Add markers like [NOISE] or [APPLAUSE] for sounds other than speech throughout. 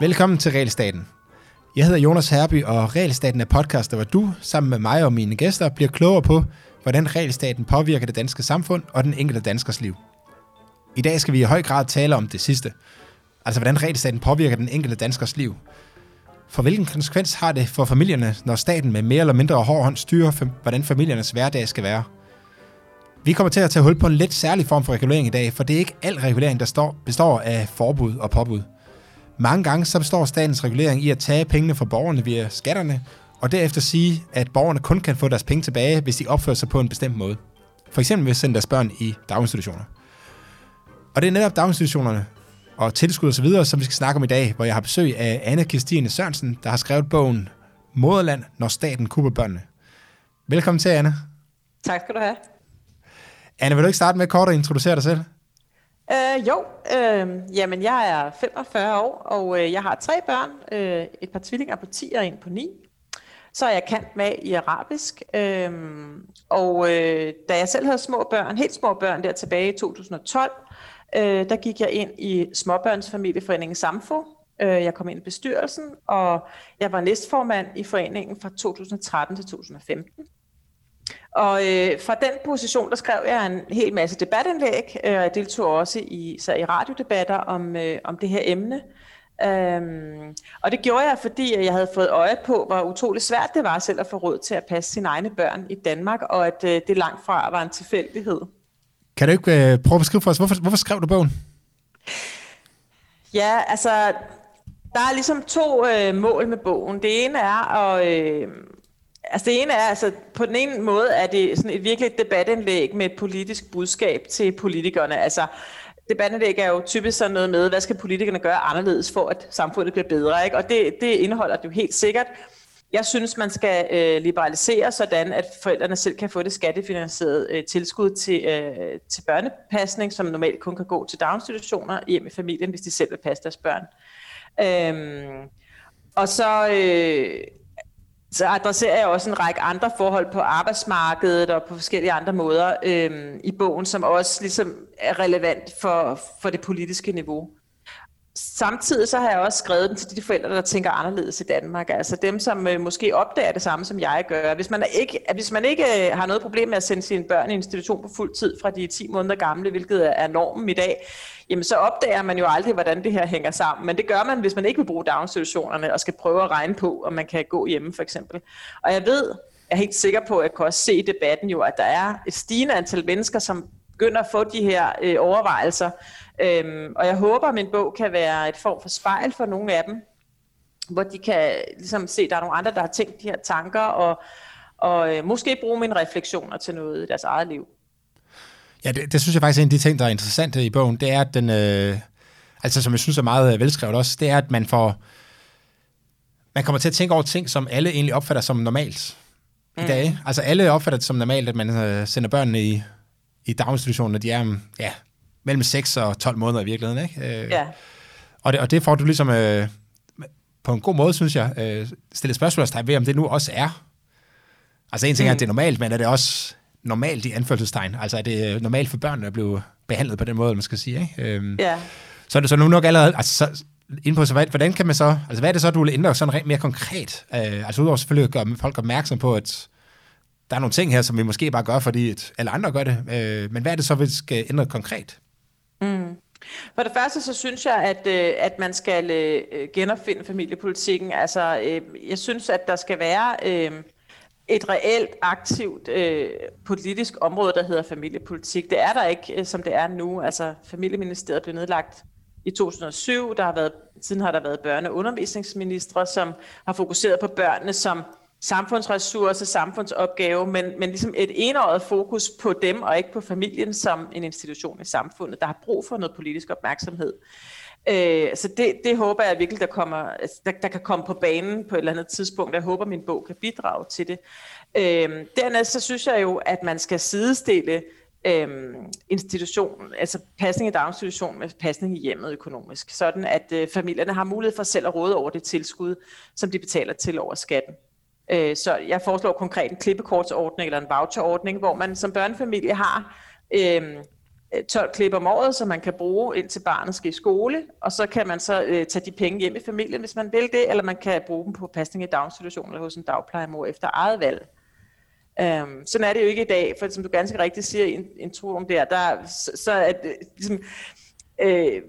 Velkommen til Realstaten. Jeg hedder Jonas Herby, og Realstaten er podcast, hvor du, sammen med mig og mine gæster, bliver klogere på, hvordan Realstaten påvirker det danske samfund og den enkelte danskers liv. I dag skal vi i høj grad tale om det sidste. Altså, hvordan Realstaten påvirker den enkelte danskers liv. For hvilken konsekvens har det for familierne, når staten med mere eller mindre hård hånd styrer, hvordan familiernes hverdag skal være? Vi kommer til at tage hul på en lidt særlig form for regulering i dag, for det er ikke al regulering, der står, består af forbud og påbud. Mange gange så består statens regulering i at tage pengene fra borgerne via skatterne, og derefter sige, at borgerne kun kan få deres penge tilbage, hvis de opfører sig på en bestemt måde. For eksempel ved at sende deres børn i daginstitutioner. Og det er netop daginstitutionerne og tilskud osv., som vi skal snakke om i dag, hvor jeg har besøg af Anne Kirstine Sørensen, der har skrevet bogen Moderland, når staten kupper børnene. Velkommen til, Anne. Tak skal du have. Anne, vil du ikke starte med kort at introducere dig selv? Øh, jo, øh, jamen jeg er 45 år, og øh, jeg har tre børn. Øh, et par tvillinger på 10 og en på 9. Så er jeg kant med i arabisk. Øh, og øh, da jeg selv havde små børn, helt små børn der tilbage i 2012, øh, der gik jeg ind i Småbørnsfamilieforeningen Samfo. Øh, jeg kom ind i bestyrelsen, og jeg var næstformand i foreningen fra 2013 til 2015. Og øh, fra den position, der skrev jeg en hel masse debatindlæg, øh, og jeg deltog også i, så i radiodebatter om, øh, om det her emne. Øhm, og det gjorde jeg, fordi jeg havde fået øje på, hvor utroligt svært det var selv at få råd til at passe sine egne børn i Danmark, og at øh, det langt fra var en tilfældighed. Kan du ikke øh, prøve at beskrive for os, hvorfor, hvorfor skrev du bogen? Ja, altså, der er ligesom to øh, mål med bogen. Det ene er at... Øh, Altså det ene er, altså på den ene måde er det sådan et virkelig debatindlæg med et politisk budskab til politikerne. Altså debatindlæg er jo typisk sådan noget med, hvad skal politikerne gøre anderledes for, at samfundet bliver bedre, ikke? Og det, det indeholder det jo helt sikkert. Jeg synes, man skal øh, liberalisere sådan, at forældrene selv kan få det skattefinansierede øh, tilskud til, øh, til børnepasning, som normalt kun kan gå til daginstitutioner hjem i familien, hvis de selv vil passe deres børn. Øhm, og så... Øh, så adresserer jeg også en række andre forhold på arbejdsmarkedet og på forskellige andre måder øhm, i bogen, som også ligesom er relevant for, for det politiske niveau. Samtidig så har jeg også skrevet den til de forældre, der tænker anderledes i Danmark. Altså dem, som øh, måske opdager det samme, som jeg gør. Hvis man, er ikke, hvis man ikke øh, har noget problem med at sende sine børn i institution på fuld tid fra de 10 måneder gamle, hvilket er normen i dag, jamen så opdager man jo aldrig, hvordan det her hænger sammen. Men det gør man, hvis man ikke vil bruge daginstitutionerne og skal prøve at regne på, om man kan gå hjemme for eksempel. Og jeg ved, jeg er helt sikker på, at jeg kan også se i debatten jo, at der er et stigende antal mennesker, som begynder at få de her øh, overvejelser. Øhm, og jeg håber, at min bog kan være et form for spejl for nogle af dem, hvor de kan ligesom se, at der er nogle andre, der har tænkt de her tanker, og, og øh, måske bruge mine refleksioner til noget i deres eget liv. Ja, det, det synes jeg faktisk er en af de ting, der er interessante i bogen, det er, at den, øh, altså som jeg synes er meget velskrevet også, det er, at man får, man kommer til at tænke over ting, som alle egentlig opfatter som normalt mm. i dag. Altså alle opfatter det som normalt, at man øh, sender børnene i, i daginstitutionen, når de er ja, mellem 6 og 12 måneder i virkeligheden. Ikke? Øh, ja. Og det, og det får du ligesom øh, på en god måde, synes jeg, øh, stillet spørgsmålstegn ved, om det nu også er. Altså en ting mm. er, at det er normalt, men er det også normalt i anførselstegn? Altså er det normalt for børnene at blive behandlet på den måde, man skal sige? Ikke? Øhm, ja. Så er det så nu nok allerede, altså så, ind på, så hvordan kan man så, altså hvad er det så, du vil ændre sådan rent mere konkret? Øh, altså udover selvfølgelig at gøre folk opmærksom på, at der er nogle ting her, som vi måske bare gør, fordi at alle andre gør det. Øh, men hvad er det så, vi skal ændre konkret? Mm. For det første så synes jeg, at, øh, at man skal øh, genopfinde familiepolitikken. Altså, øh, jeg synes, at der skal være øh, et reelt aktivt øh, politisk område, der hedder familiepolitik. Det er der ikke, øh, som det er nu. Altså, familieministeriet blev nedlagt i 2007. Der har været, siden har der været børne- og undervisningsministre, som har fokuseret på børnene som samfundsressource, samfundsopgave, men, men ligesom et enåret fokus på dem, og ikke på familien som en institution i samfundet, der har brug for noget politisk opmærksomhed. Øh, så det, det håber jeg virkelig, der, kommer, altså, der, der kan komme på banen på et eller andet tidspunkt. Jeg håber, min bog kan bidrage til det. Øh, dernæst så synes jeg jo, at man skal sidestille øh, institution, altså pasning i daginstitution med pasning i hjemmet økonomisk, sådan at øh, familierne har mulighed for selv at råde over det tilskud, som de betaler til over skatten. Øh, så jeg foreslår konkret en klippekortsordning eller en voucherordning, hvor man som børnefamilie har øh, 12 klip om året, som man kan bruge indtil barnet skal i skole, og så kan man så øh, tage de penge hjem i familien, hvis man vil det, eller man kan bruge dem på pasning i daginstitution eller hos en dagplejemor efter eget valg. Øhm, sådan er det jo ikke i dag, for som du ganske rigtigt siger i introen der, der så, så er det øh, ligesom, øh,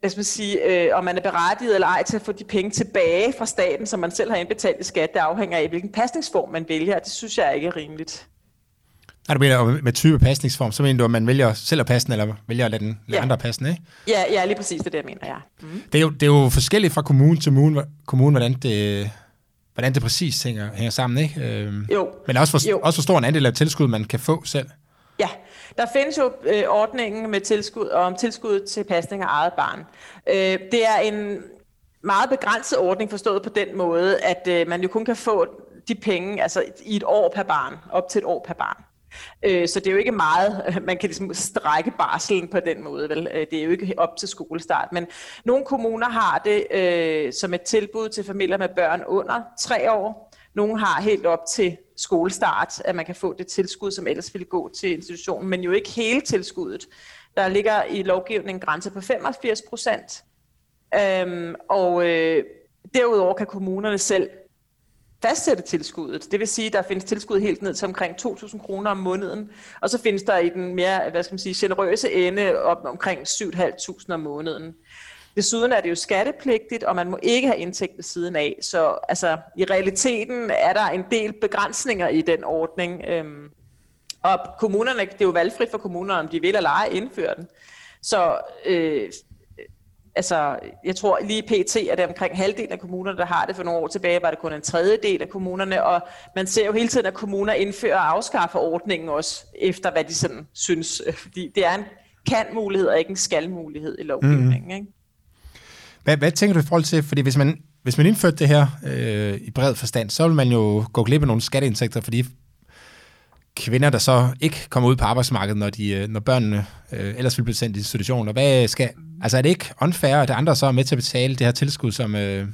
hvad skal man sige, øh, om man er berettiget eller ej til at få de penge tilbage fra staten, som man selv har indbetalt i skat, det afhænger af, hvilken pasningsform man vælger, det synes jeg ikke er rimeligt. Nej, du mener med type pasningsform, så mener du, at man vælger selv at passe den, eller vælger at lade, den, lade ja. andre passe den, ikke? Ja, ja, lige præcis det, der jeg mener, ja. Mm. Det, er jo, det er jo forskelligt fra kommune til kommune, kommune hvordan det, hvordan det præcis hænger, hænger sammen, ikke? Øhm, jo. Men også for, jo. også for stor en andel af tilskud, man kan få selv. Ja, der findes jo øh, ordningen med tilskud om tilskud til pasning af eget barn. Øh, det er en meget begrænset ordning forstået på den måde, at øh, man jo kun kan få de penge altså i et år per barn, op til et år per barn. Øh, så det er jo ikke meget, [LAUGHS] man kan ligesom strække barselen på den måde. Vel? Øh, det er jo ikke op til skolestart. Men nogle kommuner har det øh, som et tilbud til familier med børn under tre år. Nogle har helt op til skolestart, at man kan få det tilskud, som ellers ville gå til institutionen, men jo ikke hele tilskuddet. Der ligger i lovgivningen en grænse på 85 procent. Øhm, og øh, derudover kan kommunerne selv fastsætte tilskuddet. Det vil sige, at der findes tilskud helt ned til omkring 2.000 kroner om måneden, og så findes der i den mere, hvad skal man sige, generøse ende op omkring 7.500 om måneden. Desuden er det jo skattepligtigt, og man må ikke have indtægt ved siden af. Så altså, i realiteten er der en del begrænsninger i den ordning. Øhm, og kommunerne, det er jo valgfrit for kommunerne, om de vil eller ej indføre den. Så øh, altså, jeg tror lige pt. er det omkring halvdelen af kommunerne, der har det. For nogle år tilbage var det kun en tredjedel af kommunerne, og man ser jo hele tiden, at kommuner indfører og afskaffer ordningen også, efter hvad de sådan synes. Fordi det er en kan-mulighed og ikke en skal-mulighed i lovgivningen. Mm. Ikke? Hvad, hvad tænker du i forhold til, fordi hvis man, hvis man indførte det her øh, i bred forstand, så vil man jo gå glip af nogle skatteindtægter for de kvinder, der så ikke kommer ud på arbejdsmarkedet, når, de, øh, når børnene øh, ellers vil blive sendt i institutioner. Hvad skal, altså er det ikke unfair, at andre så er med til at betale det her tilskud, som, øh,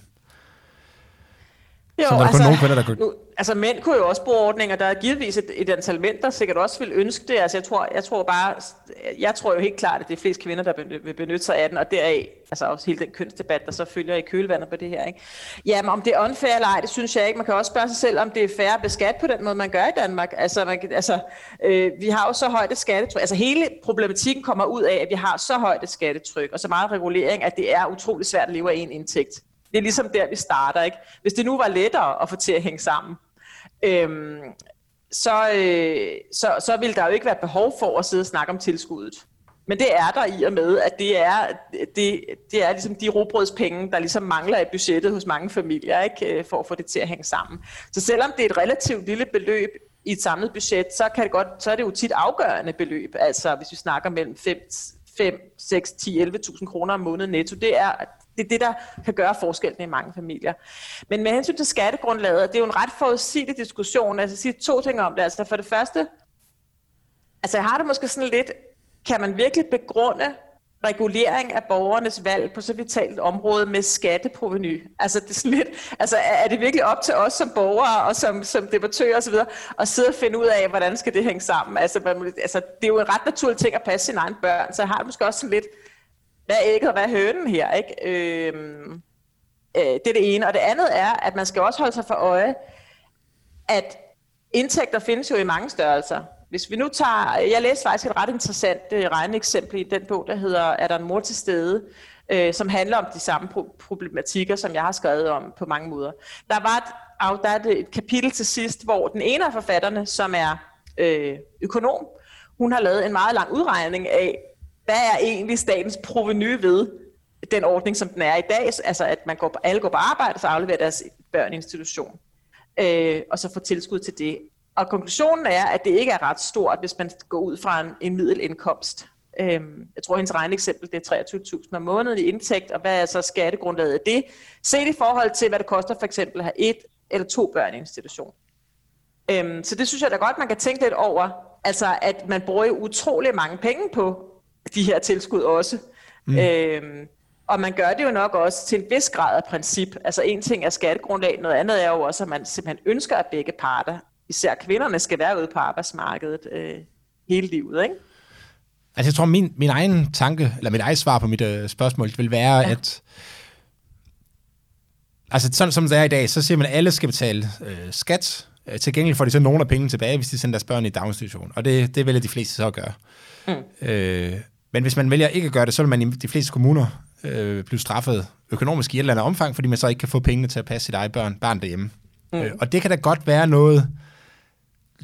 jo, som der altså, nogle kvinder, der kunne... Nu, altså mænd kunne jo også bruge ordninger. Der er givetvis et, et antal mænd, der sikkert også vil ønske det. Altså jeg tror, jeg tror bare, jeg tror jo helt klart, at det er flest kvinder, der vil benytte sig af den, og deraf altså også hele den kønsdebat, der så følger i kølvandet på det her. Ikke? Jamen om det er unfair eller ej, det synes jeg ikke. Man kan også spørge sig selv, om det er fair at beskatte på den måde, man gør i Danmark. Altså, man, altså øh, vi har jo så højt et skattetryk. Altså hele problematikken kommer ud af, at vi har så højt et skattetryk, og så meget regulering, at det er utrolig svært at leve af en indtægt. Det er ligesom der, vi starter. Ikke? Hvis det nu var lettere at få til at hænge sammen, øhm, så, øh, så, så ville der jo ikke være behov for at sidde og snakke om tilskuddet. Men det er der i og med, at det er, det, det er ligesom de robrødspenge, der ligesom mangler i budgettet hos mange familier, ikke, øh, for at få det til at hænge sammen. Så selvom det er et relativt lille beløb i et samlet budget, så, kan det godt, så er det jo tit afgørende beløb. Altså hvis vi snakker mellem 5, 5 6, 10, 11.000 kroner om måneden netto, det er det er det, der kan gøre forskellen i mange familier. Men med hensyn til skattegrundlaget, det er jo en ret forudsigelig diskussion. Altså, jeg siger to ting om det. Altså, for det første, altså, jeg har det måske sådan lidt, kan man virkelig begrunde regulering af borgernes valg på så vitalt område med skatteproveny. Altså, det er, sådan lidt, altså, er det virkelig op til os som borgere og som, som debattører osv. at sidde og finde ud af, hvordan skal det hænge sammen? Altså, man, altså, det er jo en ret naturlig ting at passe sine egne børn, så jeg har det måske også sådan lidt, hvad er ægget og hvad er hønen her? Ikke? Øhm, øh, det er det ene. Og det andet er, at man skal også holde sig for øje, at indtægter findes jo i mange størrelser. Hvis vi nu tager, jeg læste faktisk et ret interessant øh, regneeksempel i den bog, der hedder Er der en mor til stede? Øh, som handler om de samme pro- problematikker, som jeg har skrevet om på mange måder. Der var et, der er et kapitel til sidst, hvor den ene af forfatterne, som er øh, økonom, hun har lavet en meget lang udregning af, hvad er egentlig statens proveny ved den ordning, som den er i dag, altså at man går, alle går på arbejde, og så afleverer deres børn i institution, øh, og så får tilskud til det. Og konklusionen er, at det ikke er ret stort, hvis man går ud fra en, en middelindkomst. Øh, jeg tror, hendes regneeksempel det er 23.000 om måneden i indtægt, og hvad er så skattegrundlaget af det? Set i forhold til, hvad det koster for eksempel at have et eller to børn i institution. Øh, så det synes jeg da godt, man kan tænke lidt over, altså at man bruger utrolig mange penge på de her tilskud også. Mm. Øhm, og man gør det jo nok også til en vis grad af princip. Altså en ting er skattegrundlag, noget andet er jo også, at man simpelthen ønsker, at begge parter, især kvinderne, skal være ude på arbejdsmarkedet øh, hele livet. Ikke? Altså jeg tror, min, min egen tanke, eller mit eget svar på mit øh, spørgsmål, vil være, ja. at altså sådan som det er i dag, så siger man, at alle skal betale øh, skat. Øh, til gengæld får de så nogle af pengene tilbage, hvis de sender deres børn i daginstitution. Og det, det vælger de fleste så at gøre. Mm. Øh, men hvis man vælger ikke at gøre det, så vil man i de fleste kommuner øh, blive straffet økonomisk i et eller andet omfang, fordi man så ikke kan få pengene til at passe sit eget børn, barn derhjemme. Mm. Øh, og det kan da godt være noget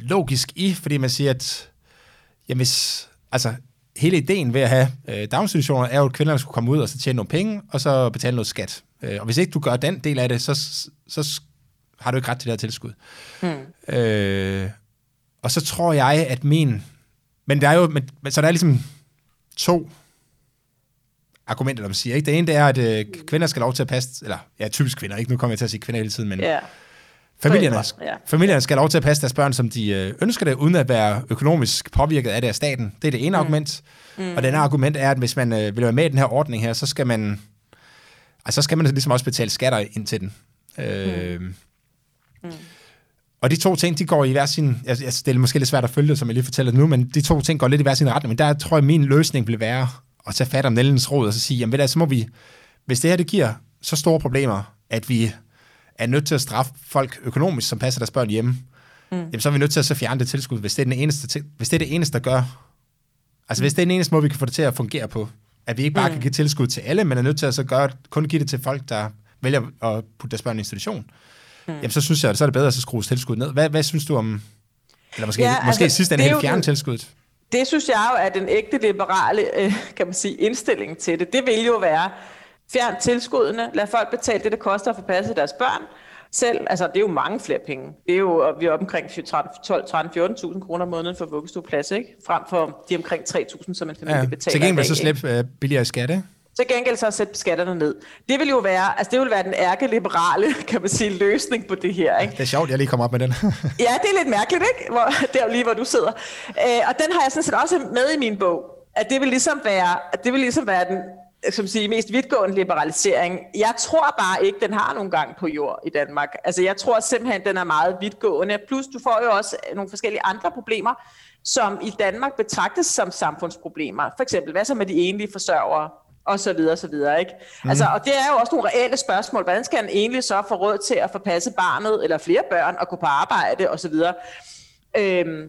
logisk i, fordi man siger, at jamen, hvis, altså, hele ideen ved at have øh, daginstitutioner er jo, at kvinderne skulle komme ud og så tjene nogle penge, og så betale noget skat. Øh, og hvis ikke du gør den del af det, så, så har du ikke ret til det her tilskud. Mm. Øh, og så tror jeg, at min... Men der er jo... Men, så der er ligesom to argumenter, der man siger. Ikke? Det ene det er, at øh, kvinder skal lov til at passe... Eller, ja, typisk kvinder. Ikke? Nu kommer jeg til at sige kvinder hele tiden, men... Yeah. Familierne, ja. familierne skal have lov til at passe deres børn, som de øh, ønsker det, uden at være økonomisk påvirket af det af staten. Det er det ene mm. argument. Mm. Og det andet argument er, at hvis man øh, vil være med i den her ordning her, så skal man, altså, så skal man ligesom også betale skatter ind til den. Øh, mm. Mm. Og de to ting, de går i hver sin... Altså, det er måske lidt svært at følge det, som jeg lige fortæller nu, men de to ting går lidt i hver sin retning. Men der tror jeg, min løsning vil være at tage fat om Nellens råd og så sige, jamen ved du, så må vi... Hvis det her, det giver så store problemer, at vi er nødt til at straffe folk økonomisk, som passer deres børn hjemme, mm. jamen, så er vi nødt til at så fjerne det tilskud, hvis det er, den eneste, hvis det er det eneste, der gør... Altså, hvis det er den eneste måde, vi kan få det til at fungere på, at vi ikke bare mm. kan give tilskud til alle, men er nødt til at så gøre, kun give det til folk, der vælger at putte deres børn i institution, mm. jamen, så synes jeg, at så er det bedre at så skrue tilskuddet ned. Hvad, hvad synes du om... Eller måske, ja, måske altså, sidst en helt fjerne tilskuddet? Det synes jeg jo er den ægte liberale, øh, kan man sige, indstilling til det. Det vil jo være, Fjern tilskuddene, lad folk betale det, det koster at få passet deres børn selv. Altså, det er jo mange flere penge. Det er jo, vi er oppe omkring 12, 13, 14.000 kroner om måneden for vuggestueplads, ikke? Frem for de omkring 3.000, som en familie ja, betaler Til gengæld så slippe uh, billigere skatte. Til gengæld så sætte skatterne ned. Det vil jo være, altså det vil være den ærke-liberale, [LAUGHS] kan man sige, løsning på det her. Ikke? Det er sjovt, jeg lige kommer op med den. [LAUGHS] ja, det er lidt mærkeligt, ikke? Hvor, der lige, hvor du sidder. Øh, og den har jeg sådan set også med i min bog. At det vil ligesom være, at det vil ligesom være den som siger, mest vidtgående liberalisering. Jeg tror bare ikke, den har nogen gang på jord i Danmark. Altså jeg tror simpelthen, den er meget vidtgående. Plus du får jo også nogle forskellige andre problemer, som i Danmark betragtes som samfundsproblemer. For eksempel, hvad så med de enlige forsørgere? og så videre, så videre, ikke? Mm. Altså, og det er jo også nogle reelle spørgsmål. Hvordan skal en egentlig så få råd til at få passet barnet, eller flere børn, og gå på arbejde, og så videre? Øhm,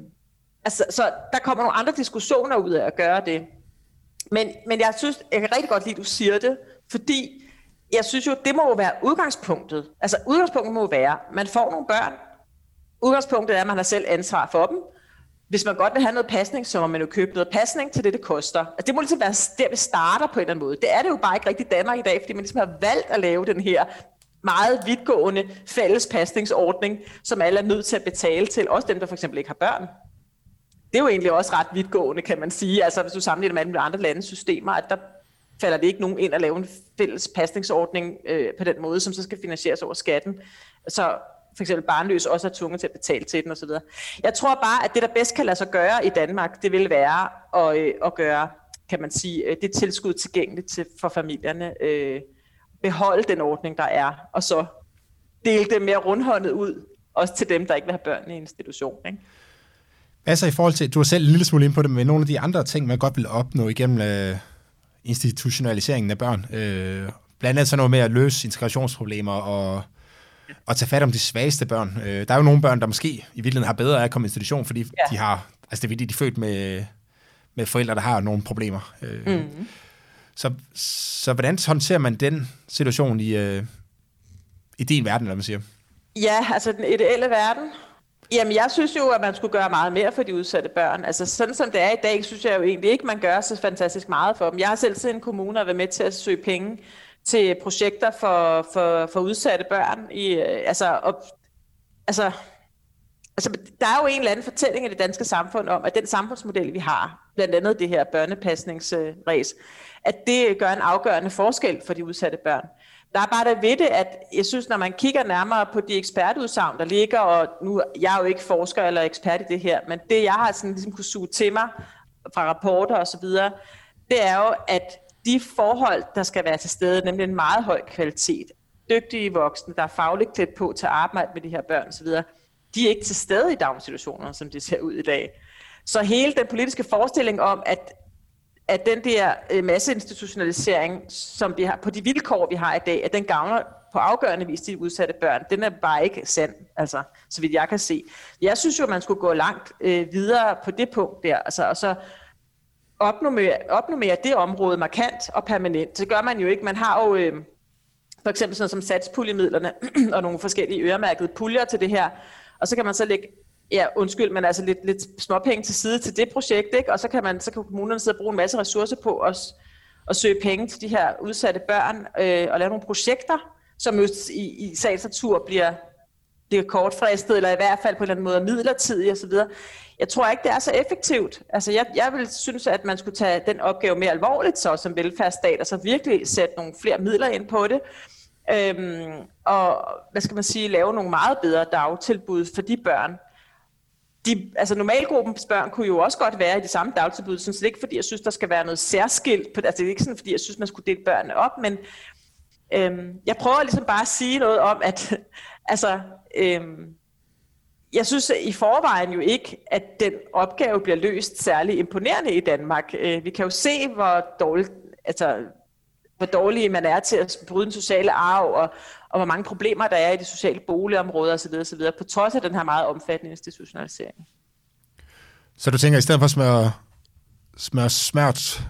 altså, så der kommer nogle andre diskussioner ud af at gøre det. Men, men jeg synes, jeg kan rigtig godt lide, at du siger det, fordi jeg synes jo, det må jo være udgangspunktet. Altså udgangspunktet må jo være, at man får nogle børn. Udgangspunktet er, at man har selv ansvar for dem. Hvis man godt vil have noget pasning, så må man jo købe noget pasning til det, det koster. Altså, det må ligesom være der, vi starter på en eller anden måde. Det er det jo bare ikke rigtigt Danmark i dag, fordi man ligesom har valgt at lave den her meget vidtgående fælles pasningsordning, som alle er nødt til at betale til. Også dem, der for eksempel ikke har børn det er jo egentlig også ret vidtgående, kan man sige. Altså hvis du sammenligner med andre landes systemer, at der falder det ikke nogen ind at lave en fælles pasningsordning øh, på den måde, som så skal finansieres over skatten. Så for eksempel barnløs også er tvunget til at betale til den osv. Jeg tror bare, at det, der bedst kan lade sig gøre i Danmark, det vil være at, øh, at gøre, kan man sige, øh, det tilskud tilgængeligt til, for familierne. Øh, beholde den ordning, der er, og så dele det mere rundhåndet ud, også til dem, der ikke vil have børn i institution. Ikke? Altså i forhold til, du har selv en lille smule ind på det, men nogle af de andre ting, man godt vil opnå igennem øh, institutionaliseringen af børn. Øh, blandt andet sådan noget med at løse integrationsproblemer og, og tage fat om de svageste børn. Øh, der er jo nogle børn, der måske i virkeligheden har bedre af at komme i institution, fordi ja. de har, altså det er fordi, de er født med, med forældre, der har nogle problemer. Øh, mm. så, så hvordan håndterer man den situation i, øh, i din verden, eller man siger? Ja, altså den ideelle verden, Jamen, jeg synes jo, at man skulle gøre meget mere for de udsatte børn. Altså, sådan som det er i dag, synes jeg jo egentlig ikke, man gør så fantastisk meget for dem. Jeg har selv siddet i en kommune og været med til at søge penge til projekter for, for, for udsatte børn. I, øh, altså, og, altså, altså, der er jo en eller anden fortælling i det danske samfund om, at den samfundsmodel, vi har, blandt andet det her børnepasningsræs, at det gør en afgørende forskel for de udsatte børn. Der er bare det ved det, at jeg synes, når man kigger nærmere på de ekspertudsagn, der ligger, og nu jeg er jo ikke forsker eller ekspert i det her, men det jeg har sådan ligesom kunne suge til mig fra rapporter og så videre, det er jo, at de forhold, der skal være til stede, nemlig en meget høj kvalitet, dygtige voksne, der er fagligt klædt på til at arbejde med de her børn osv., de er ikke til stede i daginstitutionerne, som det ser ud i dag. Så hele den politiske forestilling om, at at den der øh, masseinstitutionalisering, som vi har, på de vilkår, vi har i dag, at den gavner på afgørende vis de udsatte børn, den er bare ikke sand, altså, så vidt jeg kan se. Jeg synes jo, man skulle gå langt øh, videre på det punkt der, altså, og så opnummere, opnummere det område markant og permanent. Det gør man jo ikke. Man har jo øh, for eksempel sådan som satspuljemidlerne [CLEARS THROAT] og nogle forskellige øremærkede puljer til det her, og så kan man så lægge ja, undskyld, men altså lidt, lidt småpenge til side til det projekt, ikke? og så kan, man, så kan kommunerne sidde og bruge en masse ressourcer på at, at søge penge til de her udsatte børn øh, og lave nogle projekter, som jo i, i sagens natur bliver, bliver kortfristet, eller i hvert fald på en eller anden måde midlertidigt osv. Jeg tror ikke, det er så effektivt. Altså, jeg, jeg vil synes, at man skulle tage den opgave mere alvorligt så som velfærdsstat, og så virkelig sætte nogle flere midler ind på det. Øhm, og hvad skal man sige, lave nogle meget bedre dagtilbud for de børn, de, altså normalgruppens børn kunne jo også godt være i det samme dagtilbud, så det er ikke fordi, jeg synes, der skal være noget særskilt, på, altså det er ikke sådan, fordi jeg synes, man skulle dele børnene op, men øhm, jeg prøver ligesom bare at sige noget om, at [LAUGHS] altså, øhm, jeg synes i forvejen jo ikke, at den opgave bliver løst særlig imponerende i Danmark. Øh, vi kan jo se, hvor dårligt, altså, hvor dårlige man er til at bryde den sociale arv, og, og hvor mange problemer der er i de sociale boligområder osv., osv., på trods af den her meget omfattende institutionalisering. Så du tænker, i stedet for at smøre, smøre smørt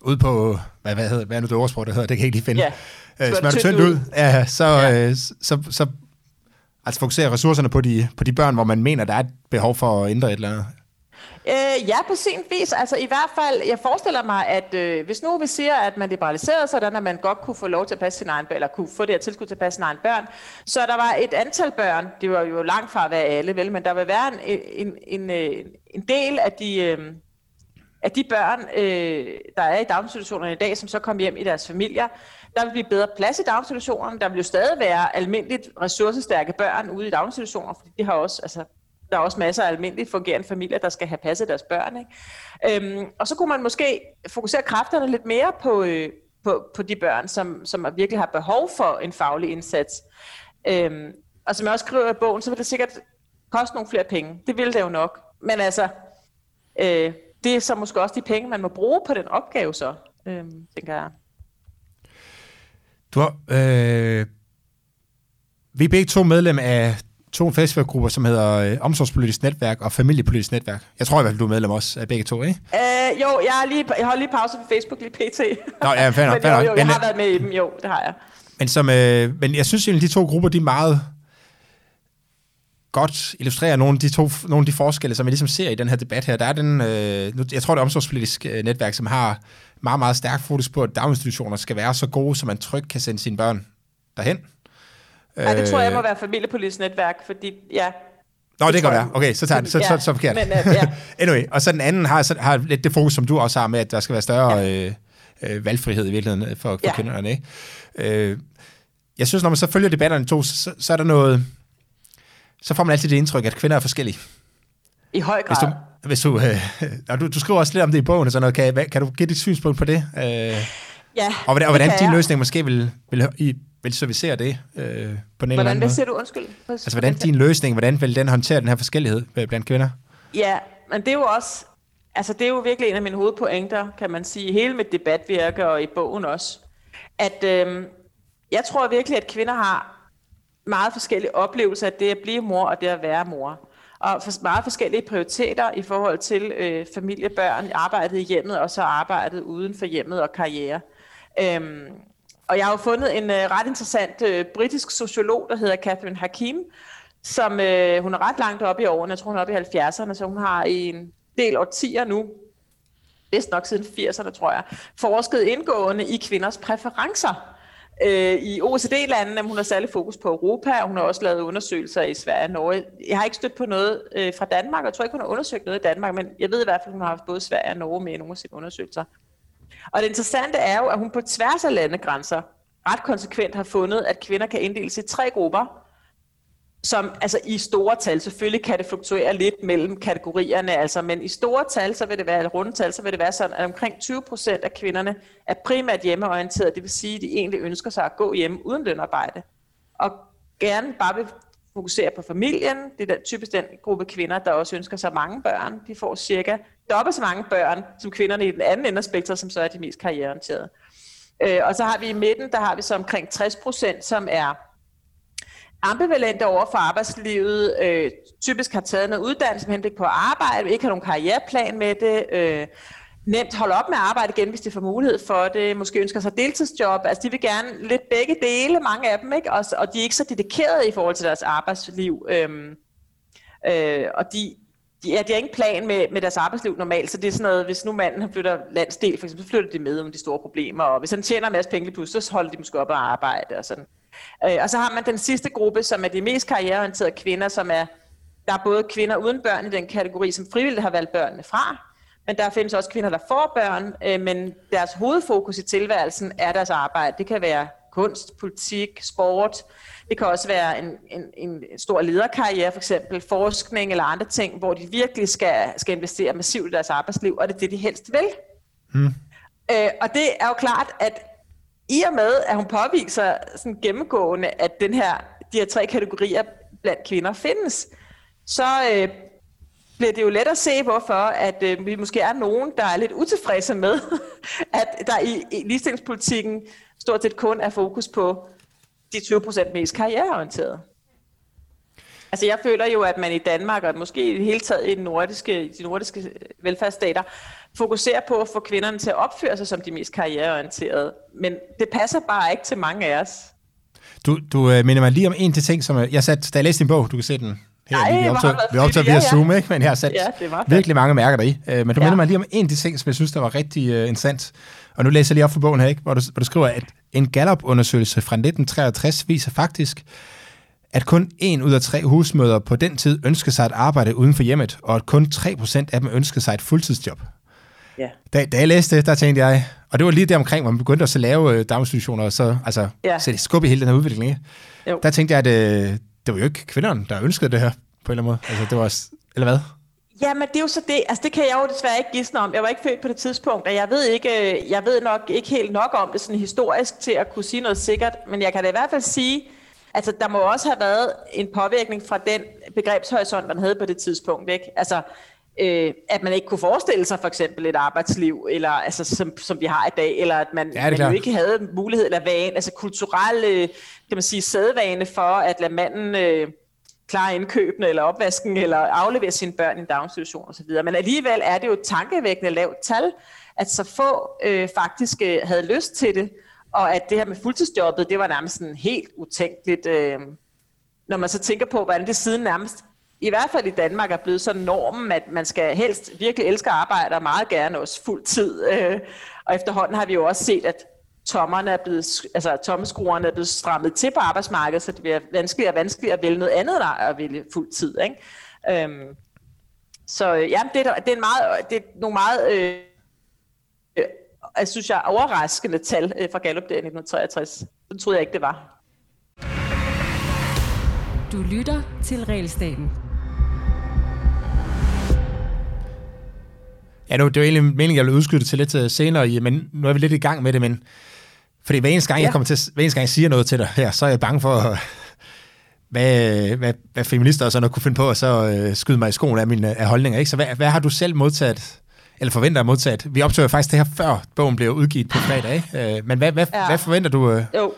ud på, hvad, hvad, hedder, hvad er nu det ordsprog, der hedder, det kan jeg ikke lige finde. Ja, smør det tyndt ud, ud. Ja, så, ja. Øh, så, så, så altså fokusere ressourcerne på de, på de børn, hvor man mener, der er et behov for at ændre et eller andet. Øh, ja, på sin vis. Altså i hvert fald, jeg forestiller mig, at øh, hvis nu vi siger, at man liberaliserede sådan, at man godt kunne få lov til at passe sin egen børn, eller kunne få det her tilskud til at passe sin egen børn, så der var et antal børn, det var jo langt fra at være alle, vel, men der vil være en, en, en, øh, en del af de, øh, af de børn, øh, der er i daginstitutionerne i dag, som så kom hjem i deres familier, der vil blive bedre plads i daginstitutionerne. Der vil jo stadig være almindeligt ressourcestærke børn ude i daginstitutioner, fordi de har også, altså, der er også masser af almindeligt fungerende familier, der skal have passet deres børn. Ikke? Øhm, og så kunne man måske fokusere kræfterne lidt mere på, øh, på, på de børn, som, som virkelig har behov for en faglig indsats. Øhm, og som jeg også skriver i bogen, så vil det sikkert koste nogle flere penge. Det vil det jo nok. Men altså, øh, det er så måske også de penge, man må bruge på den opgave så, øh, tænker jeg. Du har, øh, vi er begge to medlem af to Facebook-grupper, som hedder øh, Omsorgspolitisk Netværk og Familiepolitisk Netværk. Jeg tror i hvert fald, du er medlem også af begge to, ikke? Øh, jo, jeg har, lige, jeg har lige pause på Facebook lige pt. Nå, ja, fair [LAUGHS] men, jo, jo, jeg har været med i dem, jo, det har jeg. Men, som, øh, men jeg synes egentlig, de to grupper, de er meget godt illustrerer nogle af de, to, nogle af de forskelle, som vi ligesom ser i den her debat her. Der er den, øh, jeg tror, det er omsorgspolitisk øh, netværk, som har meget, meget stærkt fokus på, at daginstitutioner skal være så gode, så man trygt kan sende sine børn derhen. Ja, det tror jeg må være familiepolitisk netværk, fordi ja, Nå, det, det kan være. Okay, så tager det, så, ja, så, så, så forkert. Men, uh, ja. [LAUGHS] anyway, og så den anden har, så, har lidt det fokus, som du også har med, at der skal være større ja. øh, øh, valgfrihed i virkeligheden for, for ja. kvinderne. Ikke? Øh, jeg synes, når man så følger debatterne to, så, så er der noget... Så får man altid det indtryk, at kvinder er forskellige. I høj grad. Hvis du, hvis du, øh, du, du skriver også lidt om det i bogen, og sådan noget. Kan, kan du give dit synspunkt på det? Øh, ja, Og hvordan, og hvordan din løsning måske vil, vil, vil servicere det øh, på en hvordan, eller anden Hvad siger du? Undskyld. Altså, hvordan din løsning, hvordan vil den håndtere den her forskellighed blandt kvinder? Ja, men det er jo også... Altså, det er jo virkelig en af mine hovedpointer, kan man sige, hele mit debatvirke og i bogen også. At øh, jeg tror virkelig, at kvinder har meget forskellige oplevelser af det at blive mor og det at være mor og for meget forskellige prioriteter i forhold til øh, familie, børn, arbejdet i hjemmet og så arbejdet uden for hjemmet og karriere. Øhm, og jeg har jo fundet en øh, ret interessant øh, britisk sociolog, der hedder Catherine Hakim, som øh, hun er ret langt oppe i årene, jeg tror hun er oppe i 70'erne, så hun har i en del årtier nu, vist nok siden 80'erne tror jeg, forsket indgående i kvinders præferencer Øh, I OECD-landene, hun har særlig fokus på Europa, og hun har også lavet undersøgelser i Sverige og Norge. Jeg har ikke stødt på noget øh, fra Danmark, og jeg tror ikke, hun har undersøgt noget i Danmark, men jeg ved i hvert fald, at hun har haft både Sverige og Norge med i nogle af sine undersøgelser. Og det interessante er jo, at hun på tværs af landegrænser ret konsekvent har fundet, at kvinder kan inddeles i tre grupper, som altså i store tal, selvfølgelig kan det fluktuere lidt mellem kategorierne, altså, men i store tal, så vil det være, eller runde tal, så vil det være sådan, at omkring 20 procent af kvinderne er primært hjemmeorienteret, det vil sige, at de egentlig ønsker sig at gå hjem uden lønarbejde, og gerne bare vil fokusere på familien. Det er typisk den gruppe kvinder, der også ønsker sig mange børn. De får cirka dobbelt så mange børn som kvinderne i den anden ende af spektret, som så er de mest karriereorienterede. Øh, og så har vi i midten, der har vi så omkring 60 procent, som er ambivalente over for arbejdslivet, øh, typisk har taget noget uddannelse med henblik på at arbejde, ikke har nogen karriereplan med det, øh, nemt holde op med at arbejde igen, hvis de får mulighed for det, måske ønsker sig deltidsjob, altså de vil gerne lidt begge dele, mange af dem, ikke? Og, og de er ikke så dedikerede i forhold til deres arbejdsliv, øhm, øh, og de, de, ja, de har ingen plan med, med deres arbejdsliv normalt, så det er sådan noget, hvis nu manden flytter landsdel, for eksempel, så flytter de med om de store problemer, og hvis han tjener en masse penge plus, så holder de måske op og arbejde og sådan. Øh, og så har man den sidste gruppe, som er de mest karriereorienterede kvinder, som er, der er både kvinder uden børn i den kategori, som frivilligt har valgt børnene fra, men der findes også kvinder, der får børn, øh, men deres hovedfokus i tilværelsen er deres arbejde. Det kan være kunst, politik, sport. Det kan også være en, en, en stor lederkarriere, for eksempel forskning eller andre ting, hvor de virkelig skal, skal investere massivt i deres arbejdsliv, og det er det, de helst vil. Hmm. Øh, og det er jo klart, at i og med, at hun påviser sådan gennemgående, at den her, de her tre kategorier blandt kvinder findes, så øh, bliver det jo let at se, hvorfor at øh, vi måske er nogen, der er lidt utilfredse med, [LAUGHS] at der i, i ligestillingspolitikken stort set kun er fokus på de 20% mest karriereorienterede. Altså jeg føler jo, at man i Danmark, og måske i det hele taget i de nordiske, de nordiske øh, velfærdsstater, fokuserer på at få kvinderne til at opføre sig som de mest karriereorienterede. Men det passer bare ikke til mange af os. Du, du øh, minder mig lige om en til ting, som jeg satte, da jeg læste din bog, du kan se den her, Ej, vi optager, vi optager via ja, ja. Zoom, ikke? men jeg har sat ja, virkelig mange mærker deri. Uh, men du ja. minder mig lige om en af de ting, som jeg synes, der var rigtig uh, interessant. Og nu læser jeg lige op for bogen her, ikke? Hvor, du, hvor du skriver, at en Gallup-undersøgelse fra 1963 viser faktisk, at kun en ud af tre husmøder på den tid ønskede sig at arbejde uden for hjemmet, og at kun 3% af dem ønskede sig et fuldtidsjob. Ja. Da, da jeg læste det, der tænkte jeg, og det var lige der omkring, hvor man begyndte at så lave uh, daginstitutioner, og så altså, ja. sætte skub i hele den her udvikling. Ikke? Jo. Der tænkte jeg, at uh, det var jo ikke kvinderne, der ønskede det her på en eller anden måde. Altså, det var, eller hvad? Ja, men det er jo så det. Altså, det kan jeg jo desværre ikke gisne om. Jeg var ikke født på det tidspunkt, og jeg ved, ikke, øh, jeg ved nok ikke helt nok om det sådan historisk til at kunne sige noget sikkert, men jeg kan da i hvert fald sige, altså der må også have været en påvirkning fra den begrebshorisont, man havde på det tidspunkt. Ikke? Altså, øh, at man ikke kunne forestille sig for eksempel et arbejdsliv, eller, altså, som, som vi har i dag, eller at man, ja, man jo ikke havde mulighed eller vane, altså kulturelle, kan man sige, sædvane for at lade manden øh, klare indkøbene, eller opvasken, eller aflevere sine børn i en daginstitution osv. Men alligevel er det jo et tankevækkende lavt tal, at så få øh, faktisk øh, havde lyst til det, og at det her med fuldtidsjobbet, det var nærmest sådan helt utænkeligt, øh, når man så tænker på, hvordan det siden nærmest i hvert fald i Danmark er blevet sådan normen, at man skal helst virkelig elske at arbejde, og meget gerne også fuld tid. Øh, og efterhånden har vi jo også set, at tommerne er blevet, altså tommeskruerne er blevet strammet til på arbejdsmarkedet, så det bliver vanskeligere og vanskeligere at vælge noget andet, der at vælge fuld tid. Ikke? Øhm, så øh, ja, det er, det er, en meget, øh, det er nogle meget, øh, øh, jeg synes jeg, overraskende tal øh, fra Gallup der i 1963. Det troede jeg ikke, det var. Du lytter til Realstaten. Ja, nu, det var egentlig meningen, jeg ville udskyde det til lidt øh, senere, men nu er vi lidt i gang med det, men fordi hver eneste gang, ja. jeg kommer til, hver eneste gang, jeg siger noget til dig her, så er jeg bange for, [LAUGHS] hvad, hvad, hvad feminister og sådan noget kunne finde på at så uh, skyde mig i skoen af mine af holdninger. Ikke? Så hvad, hvad har du selv modtaget, eller forventer at modtaget? Vi optøjer faktisk det her, før bogen blev udgivet på fredag. Ikke? Uh, men hvad, hvad, ja. hvad forventer du uh, jo.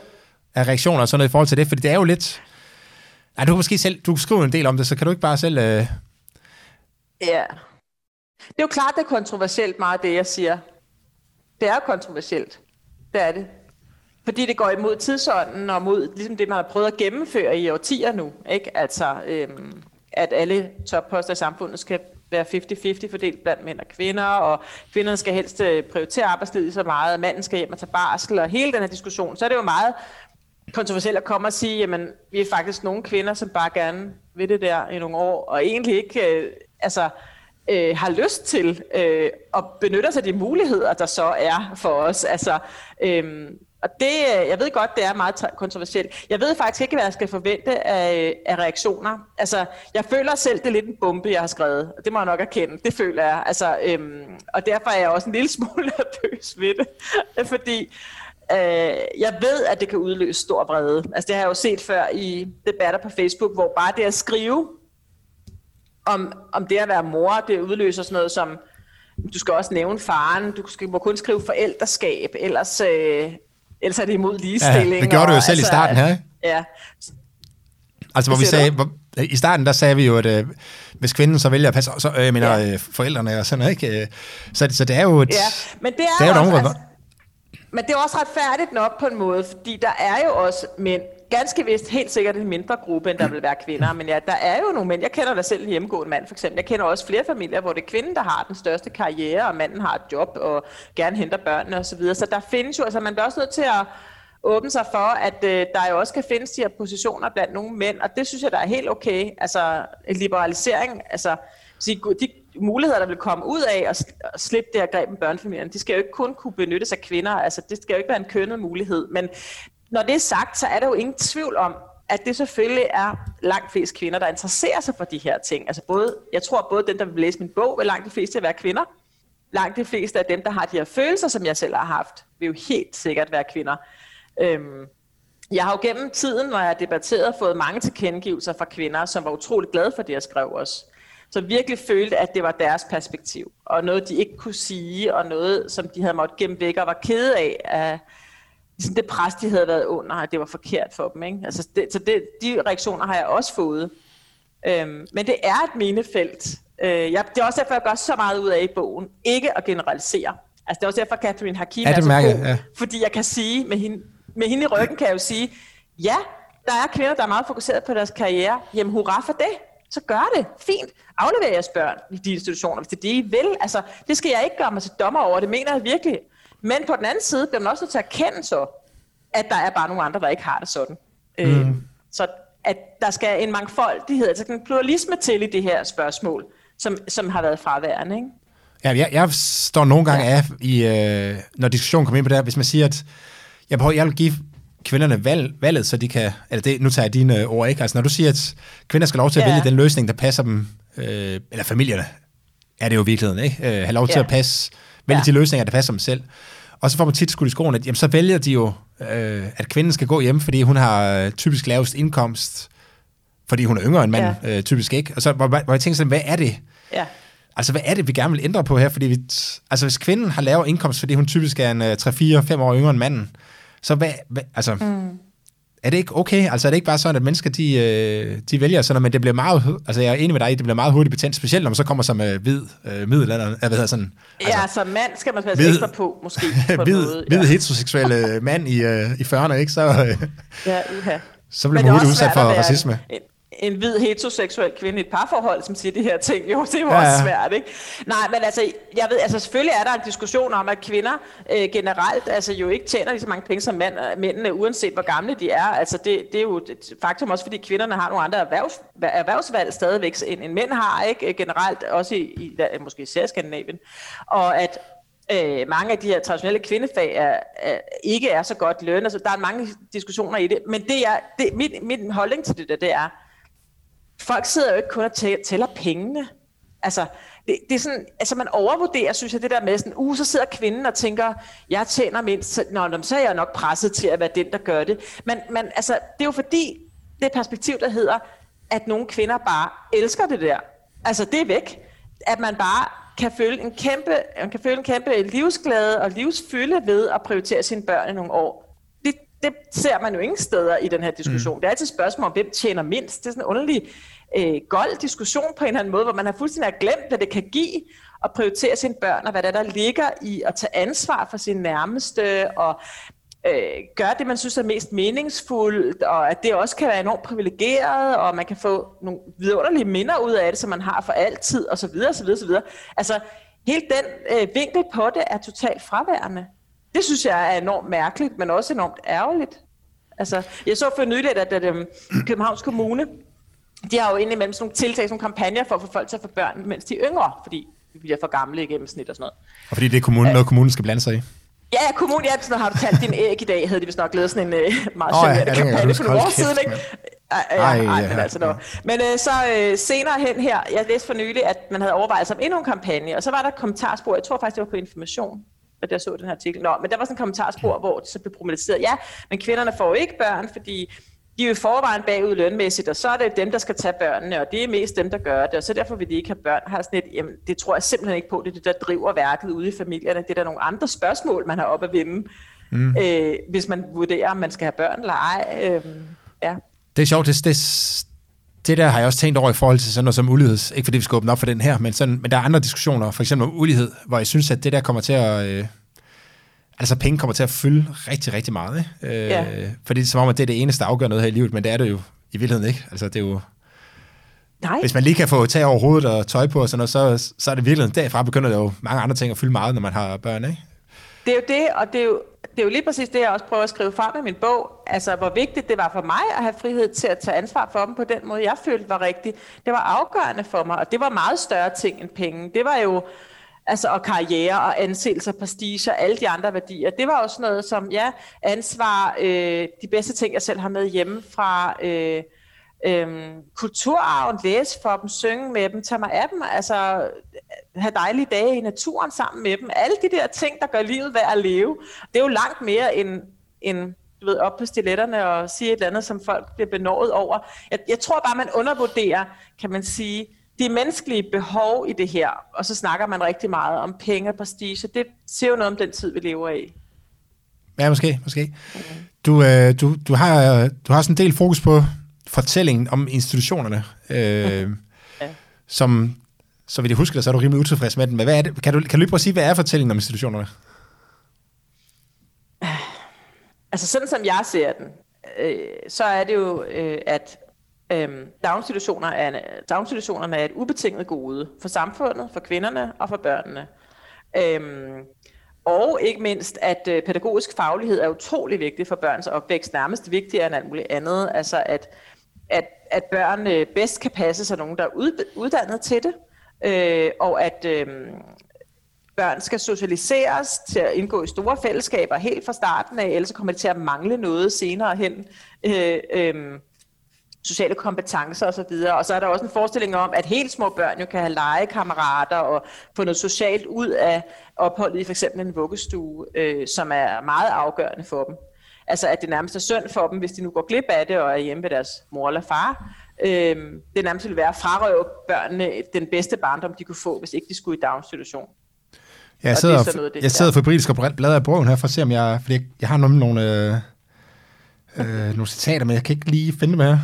af reaktioner og sådan noget i forhold til det? Fordi det er jo lidt... Nej, du kan måske selv... Du kan skrive en del om det, så kan du ikke bare selv... Uh... Ja. Det er jo klart, det er kontroversielt meget, det jeg siger. Det er kontroversielt. Det er det. Fordi det går imod tidsånden og mod ligesom det, man har prøvet at gennemføre i årtier nu. Ikke? Altså, øhm, at alle topposter i samfundet skal være 50-50 fordelt blandt mænd og kvinder, og kvinderne skal helst øh, prioritere arbejdslivet så meget, og manden skal hjem og tage barsel, og hele den her diskussion, så er det jo meget kontroversielt at komme og sige, jamen, vi er faktisk nogle kvinder, som bare gerne vil det der i nogle år, og egentlig ikke, øh, altså, øh, har lyst til øh, at benytte sig af de muligheder, der så er for os. Altså, øh, og det, øh, jeg ved godt, det er meget kontroversielt. Jeg ved faktisk ikke, hvad jeg skal forvente af, af reaktioner. Altså, jeg føler selv, det er lidt en bombe, jeg har skrevet. Det må jeg nok erkende. Det føler jeg. Altså, øhm, og derfor er jeg også en lille [LAUGHS] smule nervøs ved det. [LAUGHS] Fordi øh, jeg ved, at det kan udløse stor vrede. Altså, det har jeg jo set før i debatter på Facebook, hvor bare det at skrive om, om det at være mor, det udløser sådan noget som du skal også nævne faren, du skal, må kun skrive forældreskab, ellers, øh, ellers er det imod ligestilling. Ja, det gjorde du jo selv altså, i starten her, ikke? Ja. Altså, hvor vi sagde, hvor, i starten, der sagde vi jo, at øh, hvis kvinden så vælger at passe, så, øh, jeg mener ja. øh, forældrene og sådan noget, ikke? Øh, så, så det er jo et... Ja, men det er, det er jo også, altså, men det er også retfærdigt nok på en måde, fordi der er jo også mænd, ganske vist helt sikkert en mindre gruppe, end der vil være kvinder, men ja, der er jo nogle mænd, jeg kender da selv en hjemmegående mand for eksempel, jeg kender også flere familier, hvor det er kvinden, der har den største karriere, og manden har et job og gerne henter børnene osv., så, videre. så der findes jo, altså man bliver også nødt til at åbne sig for, at øh, der jo også kan findes de her positioner blandt nogle mænd, og det synes jeg, der er helt okay. Altså, en liberalisering, altså, de muligheder, der vil komme ud af at slippe det her greb med børnefamilien, de skal jo ikke kun kunne benyttes af kvinder, altså det skal jo ikke være en kønnet mulighed, men når det er sagt, så er der jo ingen tvivl om, at det selvfølgelig er langt flest kvinder, der interesserer sig for de her ting. Altså både, jeg tror både dem, der vil læse min bog, vil langt de fleste være kvinder. Langt de fleste af dem, der har de her følelser, som jeg selv har haft, vil jo helt sikkert være kvinder. Øhm, jeg har jo gennem tiden, når jeg har debatteret, fået mange tilkendegivelser fra kvinder, som var utrolig glade for det, jeg skrev også. Så virkelig følte, at det var deres perspektiv, og noget, de ikke kunne sige, og noget, som de havde måttet gemme væk, og var kede af, at ligesom det pres, de havde været under, at det var forkert for dem. Ikke? Altså det, så det, de reaktioner har jeg også fået. Øhm, men det er et minefelt. Øh, jeg, det er også derfor, jeg gør så meget ud af i bogen. Ikke at generalisere. Altså det er også derfor, Catherine Hakim ja, er så god, ja. fordi jeg kan sige, med hende, med hende i ryggen kan jeg jo sige, ja, der er kvinder, der er meget fokuseret på deres karriere. Jamen hurra for det. Så gør det. Fint. Aflever jeres børn i de institutioner, hvis det er det, I vil. Altså, det skal jeg ikke gøre mig til dommer over. Det mener jeg virkelig. Men på den anden side bliver man også nødt til at erkende så, at der er bare nogle andre, der ikke har det sådan. Øh, mm. Øh, så at der skal en mangfoldighed, altså en pluralisme til i det her spørgsmål, som, som har været fraværende. Ikke? Ja, jeg, jeg står nogle gange ja. af, i, øh, når diskussionen kommer ind på det her, hvis man siger, at jeg, prøver, jeg vil give kvinderne valg, valget, så de kan, eller det, nu tager jeg dine ord, ikke? Altså når du siger, at kvinder skal lov til at ja. vælge den løsning, der passer dem, øh, eller familierne, er det jo i virkeligheden, ikke? Øh, have lov ja. til at passe, vælge ja. de løsninger, der passer dem selv. Og så får man tit skudt i skoen, at jamen, så vælger de jo, øh, at kvinden skal gå hjem, fordi hun har øh, typisk lavest indkomst, fordi hun er yngre end mand, ja. øh, typisk ikke. Og så hvor, hvor jeg tænker sådan, hvad er det? Ja. Altså, hvad er det, vi gerne vil ændre på her? Fordi vi, altså, hvis kvinden har lavere indkomst, fordi hun typisk er en uh, 3-4-5 år yngre end manden, så hvad, hvad altså, mm. Er det ikke okay? Altså, er det ikke bare sådan, at mennesker, de, øh, de vælger sådan, men det bliver meget, altså, jeg er enig med dig, det bliver meget hurtigt betændt, specielt når man så kommer som uh, hvid uh, middelalder, jeg ved sådan. Altså, ja, som mand skal man passe ekstra på, måske, på [LAUGHS] hvid, måde. Ja. Hvid heteroseksuelle mand i, uh, i 40'erne, ikke? Så, uh, ja, ja. så bliver man hurtigt udsat for racisme. En, en hvid heteroseksuel kvinde i et parforhold, som siger de her ting. Jo, det er jo ja, også svært, ikke? Nej, men altså, jeg ved, altså selvfølgelig er der en diskussion om, at kvinder øh, generelt altså jo ikke tjener lige så mange penge som mænd, mændene, uanset hvor gamle de er. Altså det, det er jo et faktum også, fordi kvinderne har nogle andre erhvervs, erhvervsvalg stadigvæk, end, end mænd har, ikke? Generelt, også i, i måske især Skandinavien. Og at øh, mange af de her traditionelle kvindefag er, er, ikke er så godt lønnet, så der er mange diskussioner i det. Men det er, det, min, min holdning til det der, det er, folk sidder jo ikke kun og tæller pengene. Altså, det, det er sådan, altså man overvurderer, synes jeg, det der med sådan, uh, så sidder kvinden og tænker, jeg tjener mindst, så, nå, så er jeg nok presset til at være den, der gør det. Men, men altså, det er jo fordi, det perspektiv, der hedder, at nogle kvinder bare elsker det der. Altså, det er væk. At man bare kan føle en kæmpe, man kan føle en kæmpe livsglæde og livsfylde ved at prioritere sine børn i nogle år. Det, ser man jo ingen steder i den her diskussion. Mm. Det er altid et spørgsmål om, hvem tjener mindst. Det er sådan en underlig øh, gold diskussion på en eller anden måde, hvor man har fuldstændig glemt, hvad det kan give at prioritere sine børn, og hvad der, der ligger i at tage ansvar for sine nærmeste, og øh, gøre det, man synes er mest meningsfuldt, og at det også kan være enormt privilegeret, og man kan få nogle vidunderlige minder ud af det, som man har for altid, og så videre, så videre, så videre. Altså, hele den øh, vinkel på det er totalt fraværende. Det synes jeg er enormt mærkeligt, men også enormt ærgerligt. Altså, jeg så for nyligt, at, at, at Københavns Kommune de har jo indimellem sådan nogle tiltag, sådan nogle kampagner for at få folk til at få børn, mens de er yngre, fordi vi bliver for gamle i gennemsnit og sådan noget. Og fordi det er kommunen, noget kommunen skal blande sig i? Ja, ja, kommunen, ja, sådan har du talt din æg i dag, havde de vist nok lavet sådan en uh, meget oh, ja, kampagne for nogle år siden, ikke? Ej, ej, ej, men altså ja. Men øh, så øh, senere hen her, jeg læste for nylig, at man havde overvejet sig om endnu en kampagne, og så var der kommentarspor, jeg tror faktisk, det var på Information, at jeg så den her artikel. Nå, men der var sådan en kommentarspor, hvor det så blev problematiseret, ja, men kvinderne får jo ikke børn, fordi de er jo forvejen bagud lønmæssigt, og så er det dem, der skal tage børnene, og det er mest dem, der gør det, og så derfor vil de ikke have børn. Har sådan et, jamen, det tror jeg simpelthen ikke på, det er det, der driver værket ude i familierne. Det er der nogle andre spørgsmål, man har op at vinde, mm. øh, hvis man vurderer, om man skal have børn eller ej. Øh, ja. Det er sjovt, det, det, det der har jeg også tænkt over i forhold til sådan noget som ulighed. Ikke fordi vi skal åbne op for den her, men, sådan, men der er andre diskussioner, for eksempel om ulighed, hvor jeg synes, at det der kommer til at... Øh, altså penge kommer til at fylde rigtig, rigtig meget. Ikke? Øh, ja. Fordi det er som om, at det er det eneste, der afgør noget her i livet, men det er det jo i virkeligheden ikke. Altså det er jo... Nej. Hvis man lige kan få tag over hovedet og tøj på og sådan noget, så, så er det virkelig derfra begynder der jo mange andre ting at fylde meget, når man har børn, ikke? Det er jo det, og det er jo, det er jo lige præcis det, jeg også prøver at skrive frem i min bog. Altså, hvor vigtigt det var for mig at have frihed til at tage ansvar for dem på den måde, jeg følte var rigtigt. Det var afgørende for mig, og det var meget større ting end penge. Det var jo, altså, og karriere og anseelse, prestige og alle de andre værdier. Det var også noget som, ja, ansvar, øh, de bedste ting, jeg selv har med hjemme fra øh, øh, kulturarven, læse for dem, synge med dem, tage mig af dem, altså have dejlige dage i naturen sammen med dem. Alle de der ting, der gør livet værd at leve, det er jo langt mere end, end du ved, op på stiletterne og sige et eller andet, som folk bliver benådet over. Jeg, jeg tror bare, man undervurderer, kan man sige, de menneskelige behov i det her, og så snakker man rigtig meget om penge og prestige, det siger jo noget om den tid, vi lever i. Ja, måske, måske. Okay. Du, øh, du, du, har, øh, du har sådan en del fokus på fortællingen om institutionerne, øh, [LAUGHS] ja. som, så vil jeg huske det, så er du rimelig utilfreds med den. Men hvad er det? Kan, du, kan du lige prøve at sige, hvad er fortællingen om institutionerne? [SIGHS] Altså sådan som jeg ser den, øh, så er det jo, øh, at Øhm, daginstitutioner er, daginstitutionerne er et ubetinget gode for samfundet, for kvinderne og for børnene. Øhm, og ikke mindst, at øh, pædagogisk faglighed er utrolig vigtig for børns opvækst, nærmest vigtigere end alt muligt andet. Altså at, at, at børn øh, bedst kan passe sig nogen, der er ud, uddannet til det, øh, og at øh, børn skal socialiseres til at indgå i store fællesskaber helt fra starten af, ellers kommer det til at mangle noget senere hen. Øh, øh, sociale kompetencer osv. Og så er der også en forestilling om, at helt små børn jo kan have legekammerater og få noget socialt ud af opholdet i for eksempel en vuggestue, øh, som er meget afgørende for dem. Altså at det nærmest er synd for dem, hvis de nu går glip af det og er hjemme ved deres mor eller far. Øh, det nærmest vil være at frarøve børnene den bedste barndom, de kunne få, hvis ikke de skulle i daginstitution. Ja, jeg sidder, noget, det, jeg sidder febrilsk og bladrer af bogen her, for at se, om jeg... Fordi jeg, jeg har nogle, nogle, øh, øh, nogle citater, men jeg kan ikke lige finde dem her.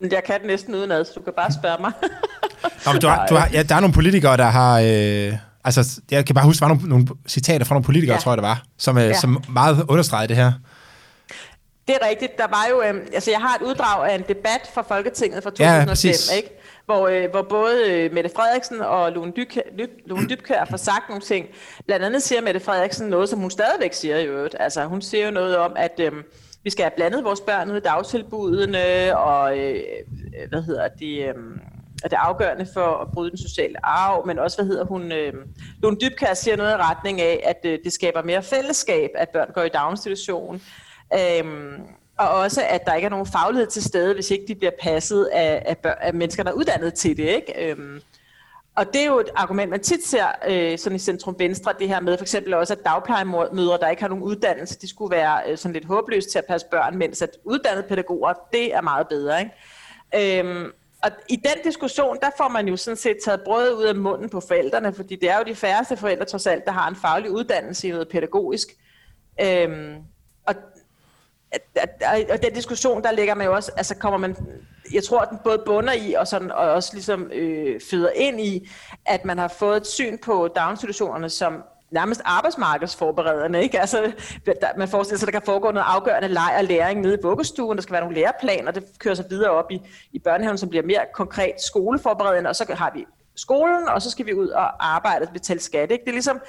Jeg kan det næsten udenad, så du kan bare spørge mig. [LAUGHS] Nå, men du har, du har, ja, der er nogle politikere, der har... Øh, altså, jeg kan bare huske, der var nogle, nogle citater fra nogle politikere, ja. tror jeg det var, som, øh, ja. som meget understreger det her. Det er rigtigt. Der var jo, øh, altså jeg har et uddrag af en debat fra Folketinget fra 2005, ja, ikke? Hvor, øh, hvor både øh, Mette Frederiksen og Lone, Dyk, Lone Dybkær får sagt nogle ting. Blandt andet siger Mette Frederiksen noget, som hun stadigvæk siger i øvrigt. Altså hun siger jo noget om, at... Øh, vi skal have blandet vores børn ud i dagtilbudene, og øh, hvad hedder det, øh, er det afgørende for at bryde den sociale arv, men også, hvad hedder hun, øh, Lone Dybkær siger noget i retning af, at øh, det skaber mere fællesskab, at børn går i daginstitution, Øhm, og også, at der ikke er nogen faglighed til stede, hvis ikke de bliver passet af, af, børn, af mennesker, der er uddannet til det, ikke? Øhm, og det er jo et argument, man tit ser øh, sådan i centrum venstre, det her med for eksempel også, at dagplejemødre, der ikke har nogen uddannelse, de skulle være øh, sådan lidt håbløse til at passe børn, mens at uddannede pædagoger, det er meget bedre. Ikke? Øhm, og i den diskussion, der får man jo sådan set taget brødet ud af munden på forældrene, fordi det er jo de færreste forældre trods alt, der har en faglig uddannelse i noget pædagogisk. Øhm, og og den diskussion, der ligger man jo også, altså kommer man, jeg tror, at den både bunder i, og, sådan, og også ligesom øh, føder ind i, at man har fået et syn på daginstitutionerne som nærmest arbejdsmarkedsforberedende. Ikke? Altså, der, man forestiller sig, at der kan foregå noget afgørende leg og læring nede i vuggestuen, der skal være nogle læreplaner, det kører sig videre op i, i børnehaven, som bliver mere konkret skoleforberedende, og så har vi skolen, og så skal vi ud og arbejde og betale skat. Ikke? Det er ligesom,